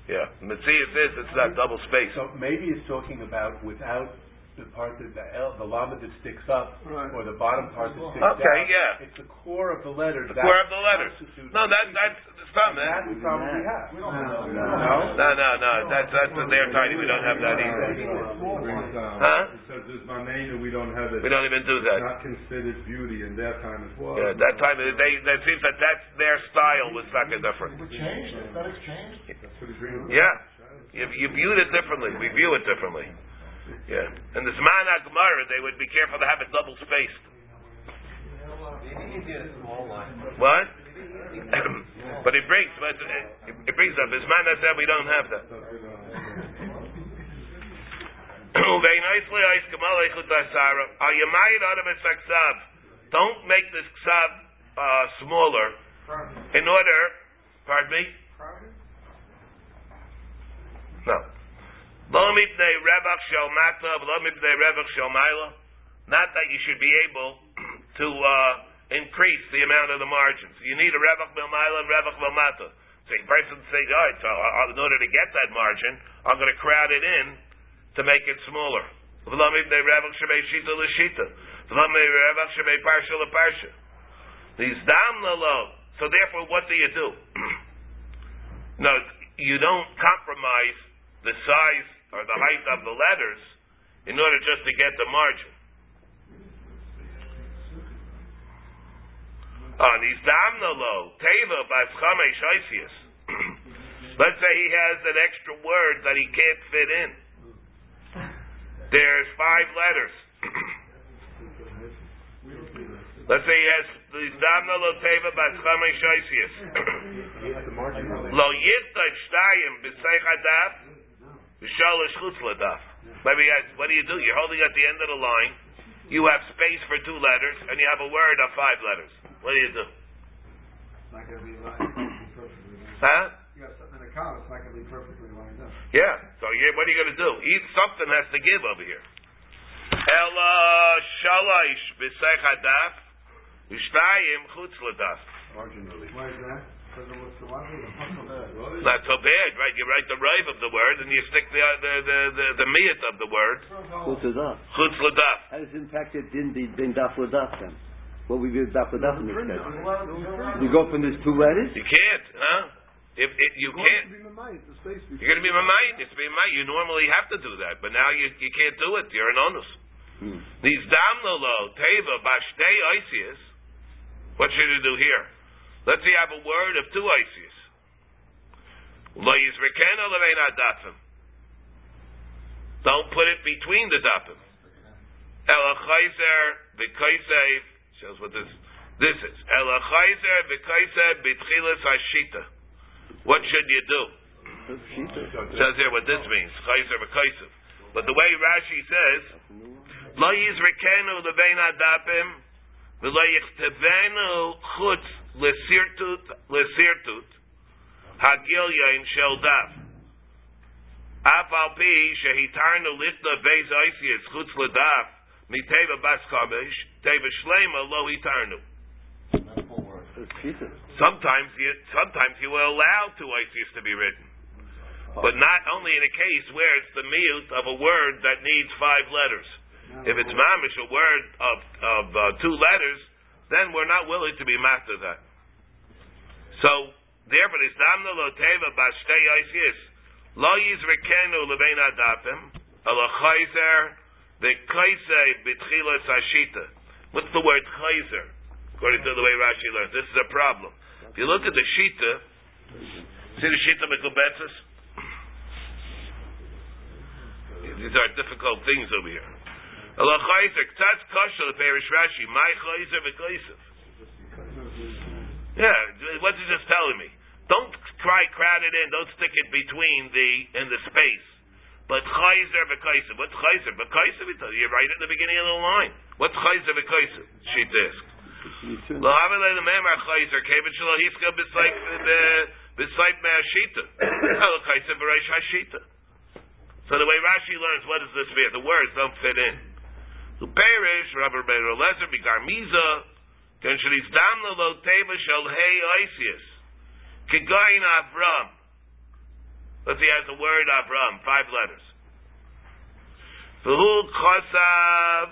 Yeah, Mitzias says it's not double spaced.
So maybe it's talking about without the part that the L, the llama that sticks up,
Right.
or the bottom part that sticks up.
Okay,
out.
yeah.
It's the core of the letter.
The
that
core of the letters.
constitutes
No, that that's it's not
we have.
We don't know.
No.
No?
No, no, no. That's that's they're tiny. We don't have that either. Uh, huh?
It says there's Mamena, we don't have it.
We don't even do that.
Not considered beauty in their time as well.
Yeah, that time they that seems that that's their style was fucking different.
We changed, aesthetics changed.
That's what he's reading.
Yeah. You, you viewed it differently. We view it differently. Yeah. And the Zman HaGemara, they would be careful to have it double spaced.
Maybe you did a small line.
What? but it brings, but it, it brings up. As man said, we don't have that. Don't make this ksav uh, smaller in order. Pardon me. No. Not that you should be able to uh, increase the amount of the margins. You need a revach mil and revach mil mata. So a person say, all right, so uh, in order to get that margin, I'm going to crowd it in to make it smaller. So therefore, what do you do? no, you don't compromise the size or the height of the letters in order just to get the margin. On these damnalo, teva baschame shaisius. Let's say he has an extra word that he can't fit in. There's five letters. Let's say he has these damnalo teva baschame shaisius.
You have the margin on it.
Lo yiftach shtayim b'seich hadaf v'shalosh ladaf. Maybe what do you do? You're holding at the end of the line. You have space for two letters, and you have a word of five letters. What do you do?
It's not going to be lined perfectly. lined up.
Huh?
You got something in a column, it's not going to be perfectly lined up.
Yeah. So you, what are you going to do? Eat something has to give over here. Ela shalosh b'seich hadaf v'shtayim chutz ladaf.
Margin relief.
Why is that? Because it looks so ugly.
Not so bad, right? You write the rive of the word, and you stick the uh, the the the, the miyat of the word
Chutz ladaf.
chutz ladaf.
How does it impact it din din daf ladaf then? What we do daf ladaf in this case? You go from these two letters.
You can't, huh? If, if you can't,
be my mind,
you're going to be mamay. It's be mamay. You normally have to do that, but now you you can't do it. You're an onus.
Hmm.
These damnolo teva bashtei oisius. What should you do here? Let's say you have a word of two oisius. Lo yizrekena levein adafim. Don't put it between the dafim. Ela chayzer v'koisev shows what this This is Ela Chayzer V'Kaiser B'Tchilas Hashita. What should you do? It says here what this means. Chayzer V'Kaiser. But the way Rashi says, Lo Yizrekenu Levein Adapim V'Lo Yichtevenu Chutz Lesirtut Lesirtut Hagil Yain Shel Daf. Af al pi shehitarnu lichta beis oisius chutz ledaf miteva bas kamesh teva shlema lo hitarnu. Sometimes you sometimes you will allow two oisius to be written, but not only in a case where it's the miut of a word that needs five letters. If it's mamish a word of of uh, two letters, then we're not willing to be master that. So therefore, it's damna lo teva bas shtei oisius. Lo yizrekenu lebein adapim, ala chayzer, the kaisei bitchilas hashita. What's the word chayzer? According to the way Rashi learns, this is a problem. If you look at the shita, see the shita mekubetzes? These are difficult things over here. Ala chayzer, k'tatz kosher leperish Rashi, my chayzer v'kaisef. Yeah, what's it just telling me? Don't try crowd it in. Don't stick it between the in the space. But chayzer v'kaiser. What's chayzer? V'kaiser, you. You write it in the beginning of the line. What's chayzer v'kaiser? She asked. The chayzer. Shelo hiska b'sayf b'sayf me'ashita. Chayzer hashita. So the way Rashi learns, what does this mean? The words don't fit in. Uperish, Rabbi Beir Lezer, Bigar Miza, Ken Shaliz Damla Lo Teva Shel Hey Oisius. Kigain Avram. Let's see, has the word Avram, five letters. V'hu Chosav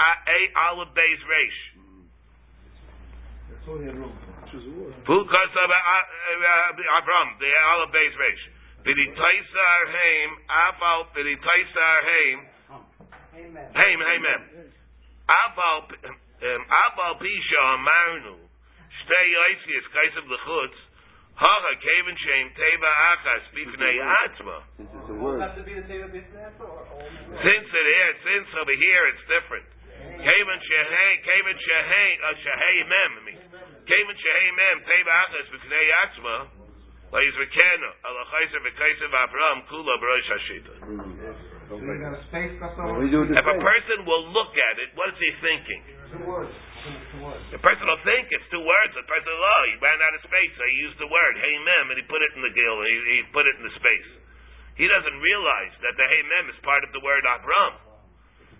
A Aleph Beis Reish.
He.
V'hu Chosav Avram, the Aleph Beis Reish. V'ditaisar Haim, Aval, V'ditaisar Haim,
Amen.
Haim, Haim, Haim. Aval, um, Aval Pisha Amarnu, Shtei Oisius, Kaisav L'chutz, Hacha Kevin Shem Teva Achas Bifnei Atzma.
A word.
it have to be the same business or all?
Since it here, since over here it's different. Kevin Shehei, Kevin Shehei, uh, Shehei Mem, I mean. Kevin Shehei Mem Teva Achas Bifnei Atzma. Lais Rekenu, Ala Chayser V'Kaisav Avram, Kula B'Rosh Hashita.
So you got a space left
When
over?
we do the
If a person will look at it, what is he thinking? The person will think it's two words. The person, oh, he ran out of space, so he used the word hey mem, and he put it in the gil, he, he put it in the space. He doesn't realize that the hey mem is part of the word abram.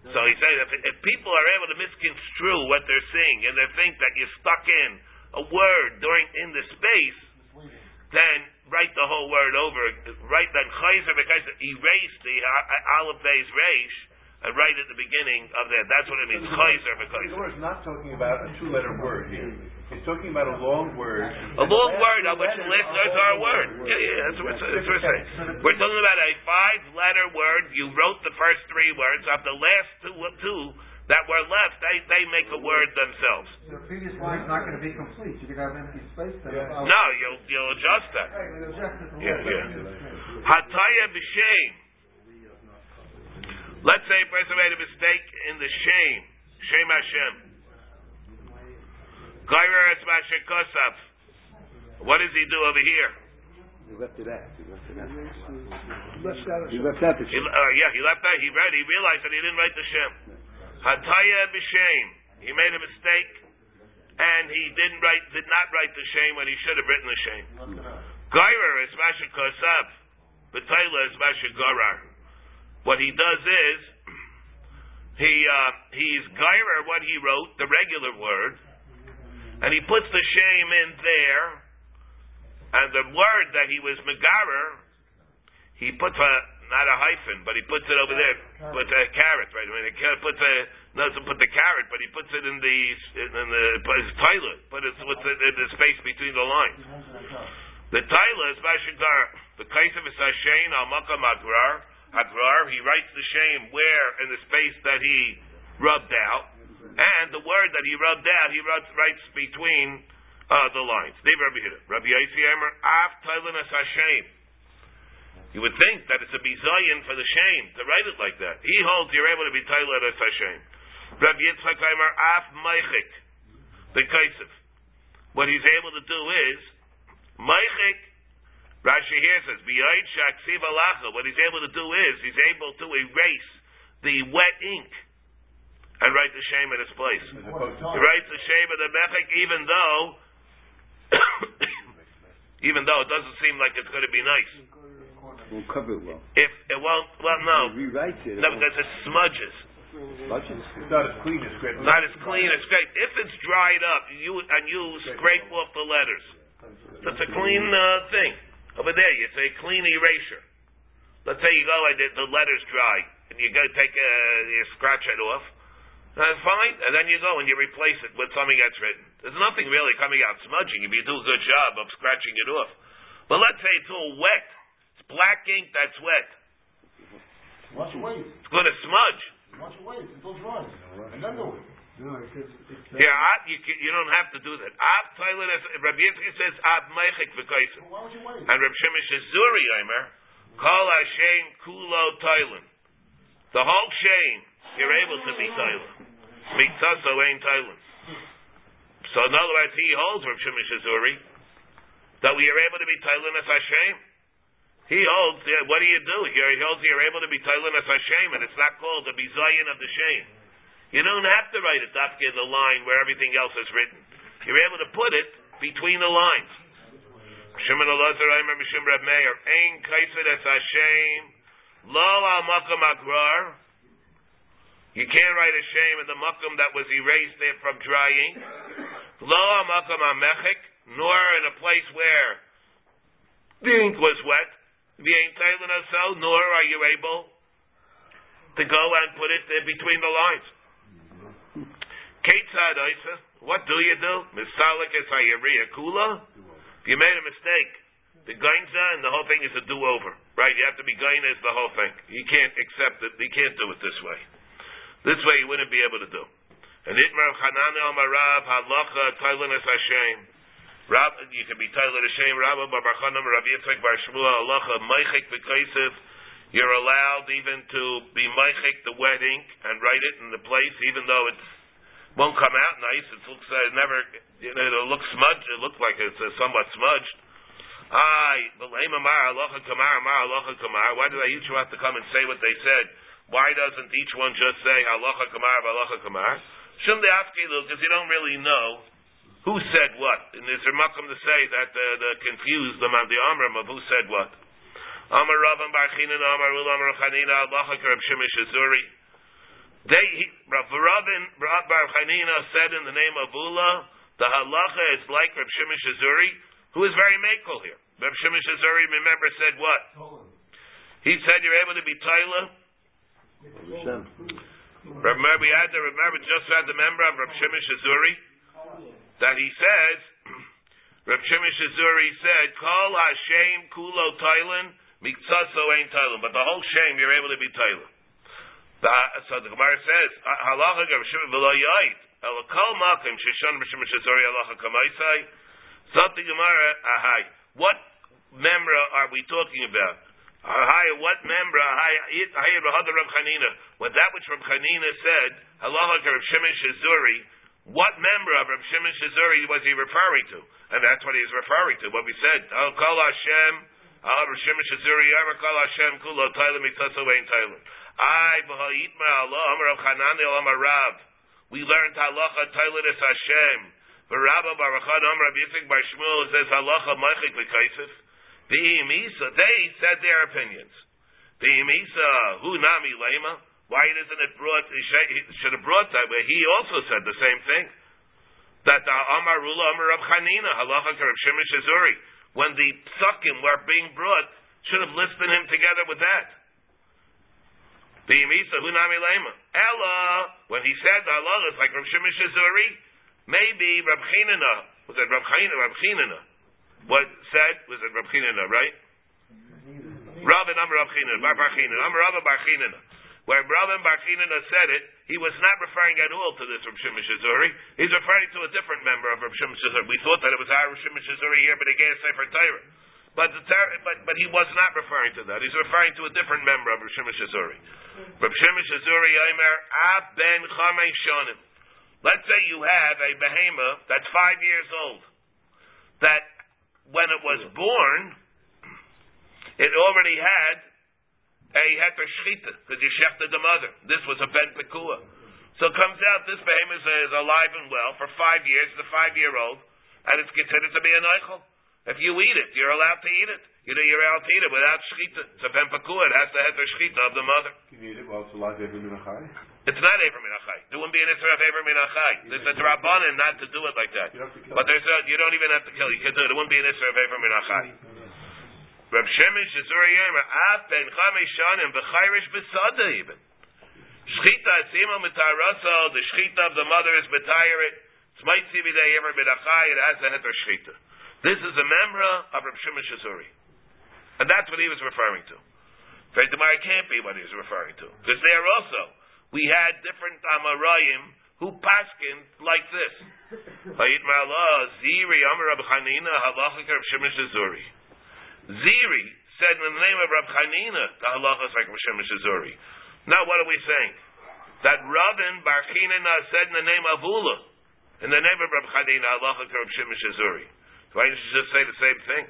So he says if, if people are able to misconstrue what they're seeing and they think that you're stuck in a word during in the space, then write the whole word over. Write then chayzer v'chayzer. Erase the uh, aleph beis reish Uh, and write at the beginning of that. That's what it means. Chayzer
The
v'chayzer.
Lord's not talking about a two-letter word here. He's talking about a long word.
A long word of which the last letters are a word. Yeah, yeah, that's what, that's what we're saying. We're talking about a five-letter word. You wrote the first three words. Of the last two, two that were left, they, they make a word themselves.
The previous line's not gonna be complete. You could have empty space there.
Yeah.
No, you'll you'll adjust that.
Right, we adjust it
Yeah, yeah.
bit.
Hataya b'shem. Let's say a person made a mistake in the shame. Shame Hashem. Gairer es mashekosaf. What does he do over here?
He left it out. He left it out.
Left out of
He left out the
He, uh, yeah, he left that. He read. He realized that he didn't write the shem. Hataya b'shem. He made a mistake, and he didn't write. Did not write the shem when he should have written the shem. Gairer is mashekosaf. B'tayla is mashegarar. What he does is he uh, he's gairer what he wrote, the regular word, and he puts the shame in there, and the word that he was megarer, he puts a not a hyphen, but he puts it over there, puts a caret, right? I mean, he puts a doesn't put the caret, but he puts it in the in the his toilet, but it's what's in the space between the lines. The toilet is mashigar. The kaisem is hashain al makam agrar. Agrar. He writes the shame where in the space that he rubbed out, and the word that he rubbed out, he writes, writes between uh, the lines. David Rabbi Hida. Rabbi Yossi Emer, Af Tailan as Hashem. You would think that it's a bizayin for the shame to write it like that. He holds you're able to be Tailan as Hashem. Rabbi Yitzchak Emer, Af Meichik. Bekaisif. What he's able to do is, Meichik, Rashi here says, B'yoid shaksiv alacha. What he's able to do is, he's able to erase the wet ink and write the shame in its place. He writes the shame of the mechik even though, even though it doesn't seem like it's going to be nice.
Won't cover it well.
If it won't, well, no,
Rewrite it.
no, because it smudges.
Budget.
It's not as clean as scraping.
Not as clean as scrape. If it's dried up, you and you scrape off the letters. That's a clean uh, thing. Over there, it's a clean erasure. Let's say you go and the, letter's dry, and you go take a, you scratch it off. That's fine, and then you go and you replace it with something that's written. There's nothing really coming out smudging if you do a good job of scratching it off. But let's say it's all wet. It's black ink that's wet.
Why don't you wait?
It's going to smudge.
Don't you wait until it? And then do it.
No, because it's.
Uh, yeah, Ab, you, you don't have to do that. Ab Tyler, Rabbi Yitzchak says Ab Meichik v'kaisim.
So why don't you wait?
And Reb Shemesh Zuri, Eimer, Kol Hashem Kulo Tylen. The whole shame, you're able to be Tylen. Mitzaso ain't Tylen. So in other words, he holds Reb Shemesh Zuri that we are able to be Tylen as Hashem. He holds, yeah, what do you do? You're, he holds you're able to be Tylen as Hashem, and it's not called the Bizayin of the shame. You don't have to write it dafka in the line where everything else is written. You're able to put it between the lines. Shimon Elazar, I remember Shimon Reb Meir. Ein kaised es Hashem. Lo al makom agrar. You can't write a shame in the makom that was erased there from drying. Lo al amechik. Nor in a place where the ink was wet. Tailing us so. Nor are you able to go and put it there between the lines. Ketzad Oisa, what do you do? Misalik es hayariya kula. You made a mistake. The gainza and the whole thing is a do-over, right? You have to be gaina is the whole thing. You can't accept it. You can't do it this way. This way you wouldn't be able to do. And Itmar Chanane Omar Rav Halacha Tailin es Hashem. Rab, you can be Tailin Hashem. Rabba Bar Barchanim Rav Yitzchak Bar Shmuel Halacha Meichik V'Kaisif. You're allowed even to be Meichik the wet ink and write it in the place, even though it won't come out nice. It looks uh, never. You know, it'll look smudged. It looks like it's uh, somewhat smudged. Kamar. Why do they each have to come and say what they said? Why doesn't each one just say Halacha Kamar Halacha Kamar? Shouldn't they ask you because you don't really know who said what. And there's a makom to say that uh, the confused them on the Amram of who said what. Amar Ravam Bar Chinan Amar Ul Amar Chanina Halacha Karab Shemish Azuri. They, he, Rav Ravin, Rav Bar Chanina said in the name of Ula, the halacha is like Rav Shemish Azuri, who is very makel here. Rav Shemish Azuri, remember, said what? He said you're able to be Taila. Remember, we had to remember, just had the member of Rav Shemish Azuri, that he says, Rav Shemish Azuri said, Kol Hashem Kulo Tailan, Miktsaso ain't Tailan. But the whole shame, you're able to be Tailan. So the Gemara says, Halacha Rav Shemish V'lo Yait, El Kol Makim Shishon Rav Shemish Azuri Halacha Kamaisai, Zot the Gemara, Ahai. What memra are we talking about? Ahai, what memra? Ahai, Rahada Rav Chanina. What that which Rav Chanina said, Halacha Rav Shemish Azuri, what member of Rav Shimon Shazuri was he referring to? And that's what he's referring to. What we said, Al Kol Hashem, Al Rav Shimon Shazuri, Al Kol Hashem, Kulo Tailam Mitzaso Ein Tailam. I B'ha'itma Allah, Amar Rav Chanani, Amar Rav. We learned Halacha is Hashem. V'Rabba Baruchan Amar Rav Yitzchak Bar Shmuel says Halacha Meichik V'Kaisif. V'Imisa, they said their opinions. V'Imisa, Hu Nami Lema. Why isn't it brought? He should have brought that way. He also said the same thing. That the Amar Rula Amar Rav Chanina Halacha Rav Shemish Azuri, when the psukim were being brought, should have listed him together with that. The Yemisa Hunami Lema. Ella, when he said the is like Rav Azuri, maybe Rav Chanina was it Rav Chanina? Rav Chanina. What said was it Rav Chanina, right? Rav and Amar Rav Chanina, Bar Bar Chanina, Amar Rav Bar Chanina. Where Rabban Barchinana said it, he was not referring at all to this Rav Shimon Shazuri. He's referring to a different member of Rav Shimon. We thought that it was our Rav Shimon Shazuri here, but again, it's Sefer Torah. But, the, but, but he was not referring to that. He's referring to a different member of Rav. Rav Shimon Shazuri, Aimer, Ab ben Chamei Shonim. Let's say you have a behemoth that's five years old, that when it was born, it already had a heter shchita, because you shechted the mother. This was a ben pekua. So it comes out this behemoth is alive and well for five years, the five-year-old, and it's considered to be an eichel. If you eat it, you're allowed to eat it. You know, you're allowed to eat it without shchita. It's a ben pekua. It has the heter shchita of the mother.
Can you eat it while it's alive every minachai?
It's not Aver Minachai. There wouldn't be an Isra of Aver Minachai. There's a Drabanan not to do it like that.
You don't have to kill
But there's a, you don't even have to kill. You can do it. There wouldn't be an Isra of Aver Minachai. Reb Shemesh Zuri Yemer, Af ben Chamesh Shanim, B'chayrish B'sada even. Shchita Asima Mitarasa, the Shchita of the mother is B'tayirit. Tzmait Sibidei Aver Minachai, it has a heter Shchita. This is a memra of Reb Shemesh Zuri. And that's what he was referring to. Faith Gemara can't be what he was referring to. Because there also, we had different Amarayim who paskin like this. Ziri, Amar Rab Chanina, Halachik Rab Shemesh Azuri. Ziri said in the name of Rab Chanina, the halachas like Rab Shemesh Azuri. Now what are we saying? That Rabin Bar Chinina said in the name of Ula, in the name of Rab Chanina, Halachik Rab Shemesh Azuri. Why didn't you just say the same thing?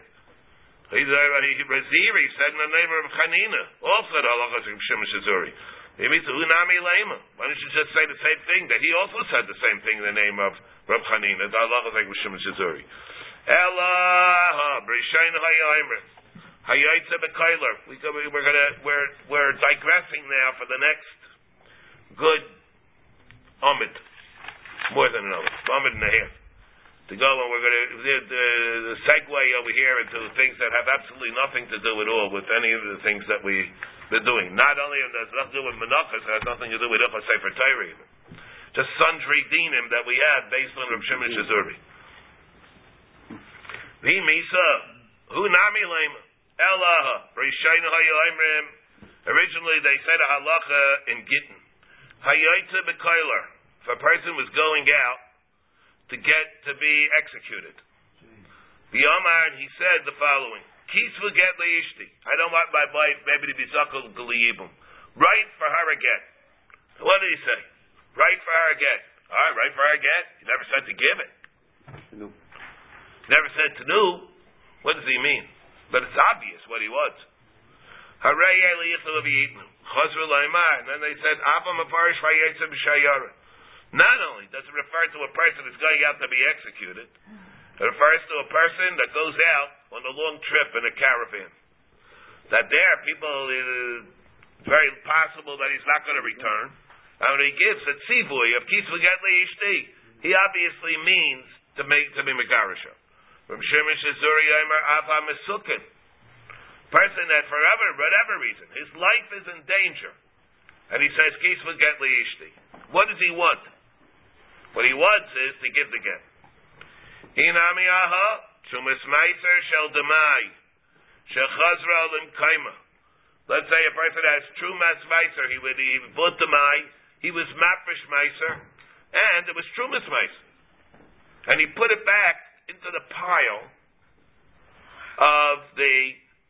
Raziri said in the name of Chanina, also the halachas Rab Shemesh Azuri. Why don't you just say the same thing that he also said the same thing in the name of Rab Chanina? The Allah like Rishim Shizuri. Elah Brishain Hayaimer. Hayaytze Bekailer. We we're gonna we're we're digressing now for the next good Amid. More than an Amid. Amid and a half. To go and we're the, the, the segue over here into things that have absolutely nothing to do at all with any of the things that we they're doing. Not only has nothing to do with Menachos, it has nothing to do with Ilchas Sefer Torah even. Just sundry dinim that we have based on Rav Shimon Shazuri. V'misa, hu nami lema, elaha, rishayna hayoimrim. Originally they said a halacha in Gittin. Hayoitza bekoiler. If a person was going out to get to be executed. The Omar, he said the following. Kisvu get leishti. I don't want my wife maybe to be zakul galiyibum. Write for her again. What did he say? Write for her a get. All right, write for her a get. He never said to give it.
No.
Never said to know. What does he mean? But it's obvious what he was. Hooray, Eliyahu of Yitnu. Chazru Laimar. And then they said, Apa Mafarish Vayetzim Shayara. Not only does it refer to a person that's going out to be executed, it refers to a person that goes out on a long trip in a caravan. That there, people, it's very possible that he's not going to return. And when he gives a tzivoy of kisvu get ishti, he obviously means to make to be megarisha. From Shemish Zuri Yomer Ava. Person that forever, whatever reason, his life is in danger. And he says, Kisvu get ishti. What does he want? What he wants is to give the get. Inami aha, Chumas Meiser Shel Demai, Shechazra Lim Kaima. Let's say a person has true mas meiser, he would he put demai, he was maprish meiser, and it was true mas meiser. And he put it back into the pile of the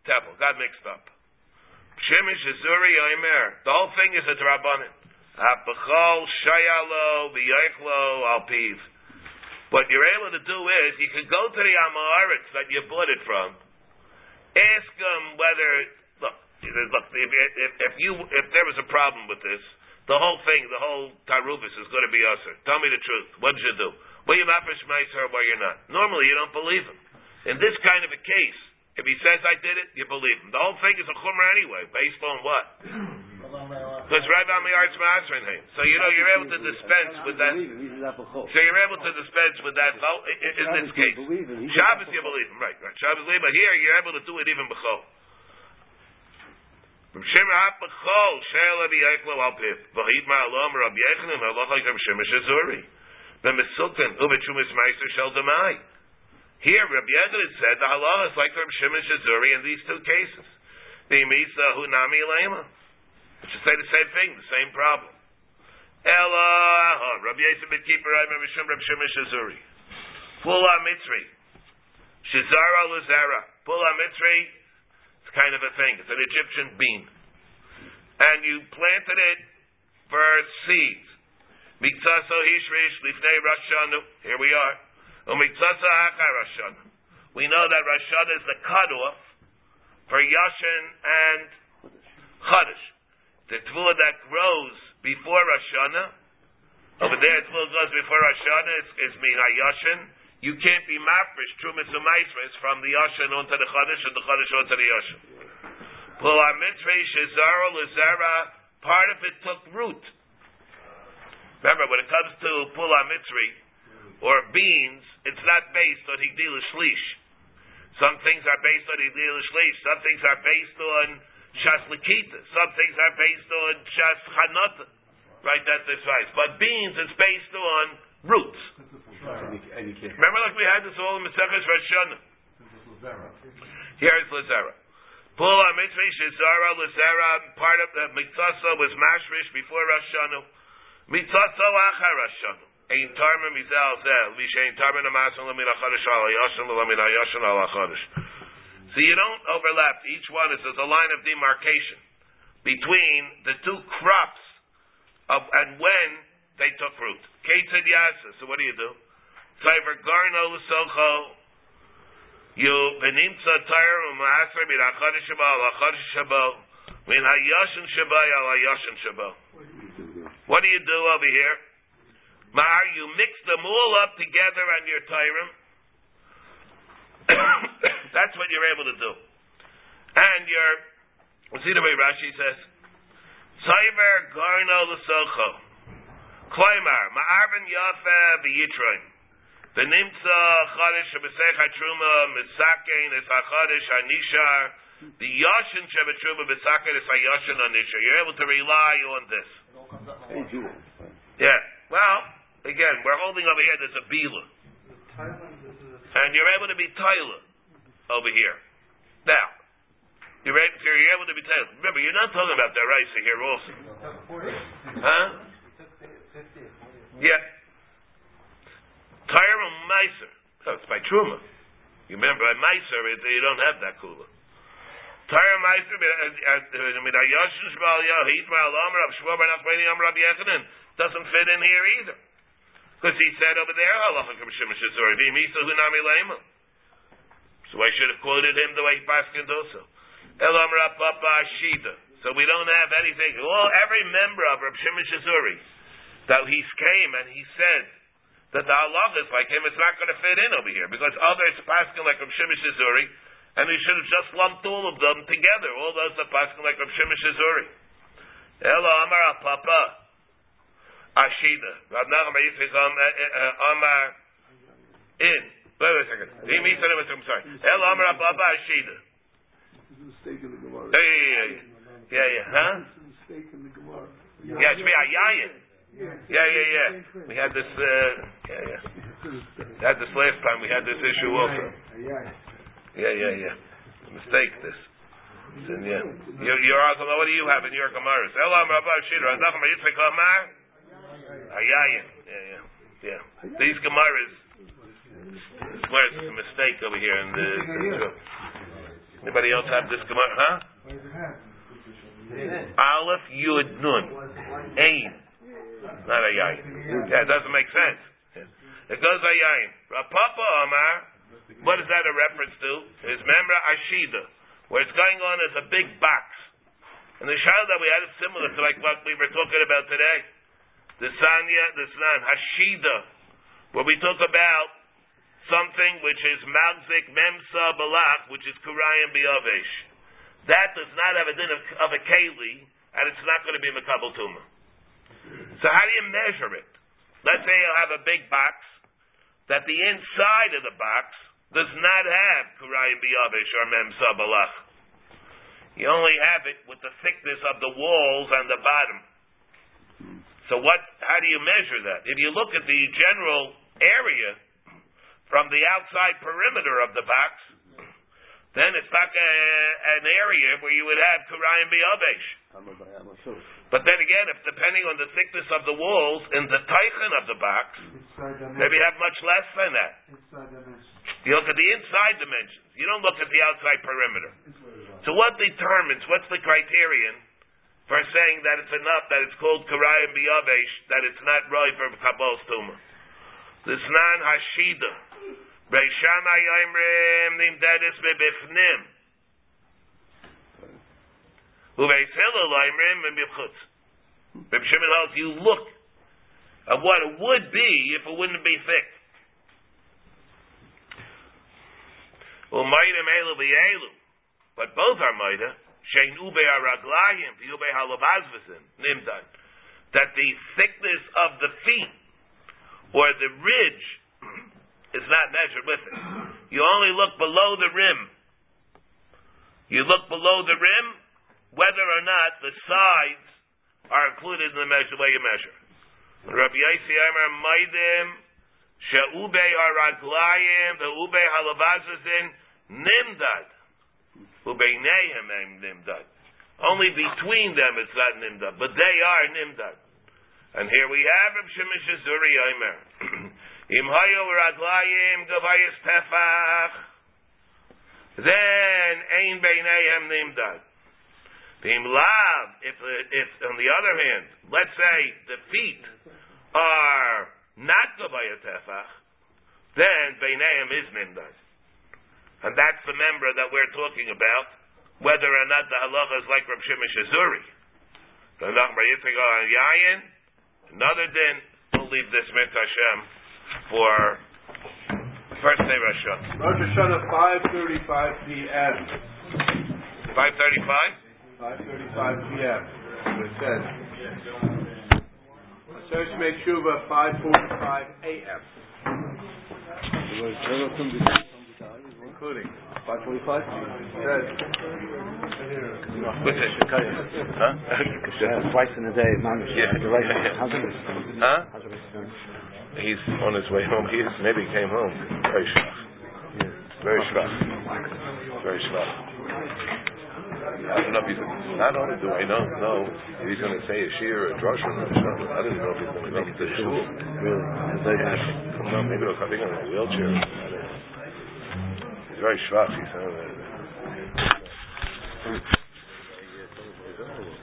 temple. Got mixed up. Shemish Azuri Omer. The whole thing is a drabanin. Shayalo Alpiv. What you're able to do is you can go to the Amoritz that you bought it from, ask them whether look, look if, if, if you if there was a problem with this, the whole thing, the whole tarubis is going to be usher. Tell me the truth. What did you do? Were you mafish meiser or were you not? Normally you don't believe him. In this kind of a case, if he says I did it, you believe him. The whole thing is a chumrah anyway, based on what? Because Rabbi Amiyar's Masrin him. So you know you're able to dispense with that. So you're able to dispense with that vote in this case. Shabbos you believe him, right? Right. Shabbos believe, but here you're able to do it even b'chol. From Shemra hap b'chol abi yechlo al piv v'hid ma'alom Rabbi Yechanim halacha like Shemra shazuri. B'mesukin u'b'chumis meister shel demai. Here Rabbi Yechanim said the halacha is like Rabbi Shimon Shazuri in these two cases. The misa hu nami lema. It should say the same thing, the same problem. Ella, uh-huh. Rabbi Yisrael ben I remember Shem Rabbi Shimon Shazuri. Pula Mitzri. Shazara Luzera. Pula Mitzri, it's kind of a thing. It's an Egyptian bean. And you planted it for seeds. Mikzaso hishrish lifnei Rashanu. Here we are. Umikzaso achar Rashanu. We know that Rashana is the cutoff for Yashin and Chadash. The tvua that grows before Rashana, over there tvua grows before Rashana is, is Mina Yashin. You can't be mafresh trumas umaisres from the Yashin onto the Chadash and the Chadash onto the Yashin. Pula mitzvah shezara lezera, part of it took root. Remember, when it comes to pula mitzri or beans, it's not based on higdil shlish. Some things are based on higdil shlish. Some things are based on shas likita. Some things are based on shas chanata. Right, that's this right. But beans is based on roots. Remember, like we had this all in Maseches Rosh Hashanah. Here is Lazera. Pula mitzvah shezara Lazera. Part of the mitzvah was mashrish before Rosh Hashanah. Mitzvah achar Rosh Hashanah. Ein tarma mizal zel. Mishein tarma namasan lemin achadish al yashin lemin hayashin al achadish. So you don't overlap. Each one is there's a line of demarcation between the two crops of, and when they took root. So what do you do? Tayr u'ma'asr min ha'yashin shaba. What do you do over here? Mar, you mix them all up together on your Tyrim. That's what you're able to do. And you're, we'll see the way Rashi says, Tzayver garno l'socho. Kloimar, ma'arvin yafe b'yitroin. V'nimtza chadish b'seich ha'truma misakein es ha'chadish ha'nishar. The yashin shebetruma misakein es ha'yashin ha'nishar. You're able to rely on this.
Hey, Judah.
Yeah. Well, again, we're holding over here. There's a bila, and you're able to be Tyler over here. Now, you're, able, you're able to be Tyler. Remember, you're not talking about the rice here also, huh? Yeah. Tyre and Meiser. So it's by Truma. You remember by Meiser, you don't have that kula. Tyre Meiser, doesn't fit in here either. Because he said over there, Halacha Kam Shemish Azor, V'imisa Hunami Leima. So I should have quoted him the way Paskin also. El Amr Papa Shida. So we don't have anything. Well, every member of Reb Shemish Azuri, that he came and he said that the halacha is like him, it's not going to fit in over here because others paskin like Reb Shemish Azuri, and we should have just lumped all of them together. All those are paskin like Reb Shemish Azuri. Elo Amar Papa Ashida. Rab Nachum Yitzchak Amar in. Wait, a second. He means I'm sorry. Elo Amar Al Papa Ashida.
Gemara.
Yeah, yeah, yeah. Yeah. Huh?
Gemara.
Yeah, it should be Ayayin. Yeah, yeah, yeah. We had this. Uh, yeah, yeah. We had this last time. We had this issue also. Yeah, yeah, yeah. Mistake this. So, yeah. Your, your uncle, what do you have in your Gemaras? Elam Rabbi Shidra, Nachum Yitzchak Amar? Ayayin. Yeah, yeah. Yeah. These Gemaras, Gemaras is a mistake over here in the. the Anybody else have this Gemara? Huh? Aleph Yud Nun. Ain. Not a yain. Yeah, it doesn't make sense. It goes a yain. Rapapa Amar, what is that a reference to? Is Memra Ashida, where it's going on as a big box. And the child that we had is similar to like what we were talking about today. The Sanya, the Snan, Hashida, where we talk about something which is Magzik Memsa Balach, which is Kurayim Biyavesh. That does not have a din of, of a Keli, and it's not going to be Makabal Tumah. So how do you measure it? Let's say you have a big box that the inside of the box does not have Kurayim Biyavish or memsa Sabalach. You only have it with the thickness of the walls and the bottom. So what? How do you measure that? If you look at the general area from the outside perimeter of the box, then it's not a, an area where you would have Kurayim Biyavish. But then again, if depending on the thickness of the walls in the teichen of the box, maybe have much less than that. You look at the inside dimensions. You don't look at the outside perimeter. So what determines, what's the criterion for saying that it's enough that it's called karayim biyavesh, that it's not right for kabbal's tumor. The snan reishana nimdedes. Reb Shimon holds you look at what it would be if it wouldn't be thick. Elu but both are maida. Shein ube araglayim, nimdan. That the thickness of the feet or the ridge is not measured with it. You only look below the rim. You look below the rim, whether or not the sides are included in the measure, way you measure. Rabbi Maidim She'ube the Ube Halavazazin Nimdad Nimdad. Only between them it's not Nimdad, but they are Nimdad. And here we have Rabbi Shimon Shazuri Aimer. Im Hayo Raglayim Gavayis Tefach then Ein Beinayim Nimdad. Vim lav, if, if on the other hand, let's say the feet are not gavaya tefach, then beineim is nimdad. And that's the member that we're talking about, whether or not the halacha is like Rav Shimon Shazuri. Another din, we'll leave this mit Hashem for first day Rosh Hashanah.
Rosh Hashanah, 5.35 p.m.
535?
5.35 p.m. It says. Search make Shuva 5.45 a.m. Including.
545?
Says.
It? Huh?
Twice in a day, man.
Yeah.
The right How's it?
Huh? He's on his way home. He is, maybe he came home. Very schwach. Very schwach. Very schwach. I don't know if he's not only do I know know if he's going to say a shear or a drush or shul. I don't know if he's going to it to the shul.
Really?
No, maybe he'll come in a wheelchair. He's very schwach. He's uh,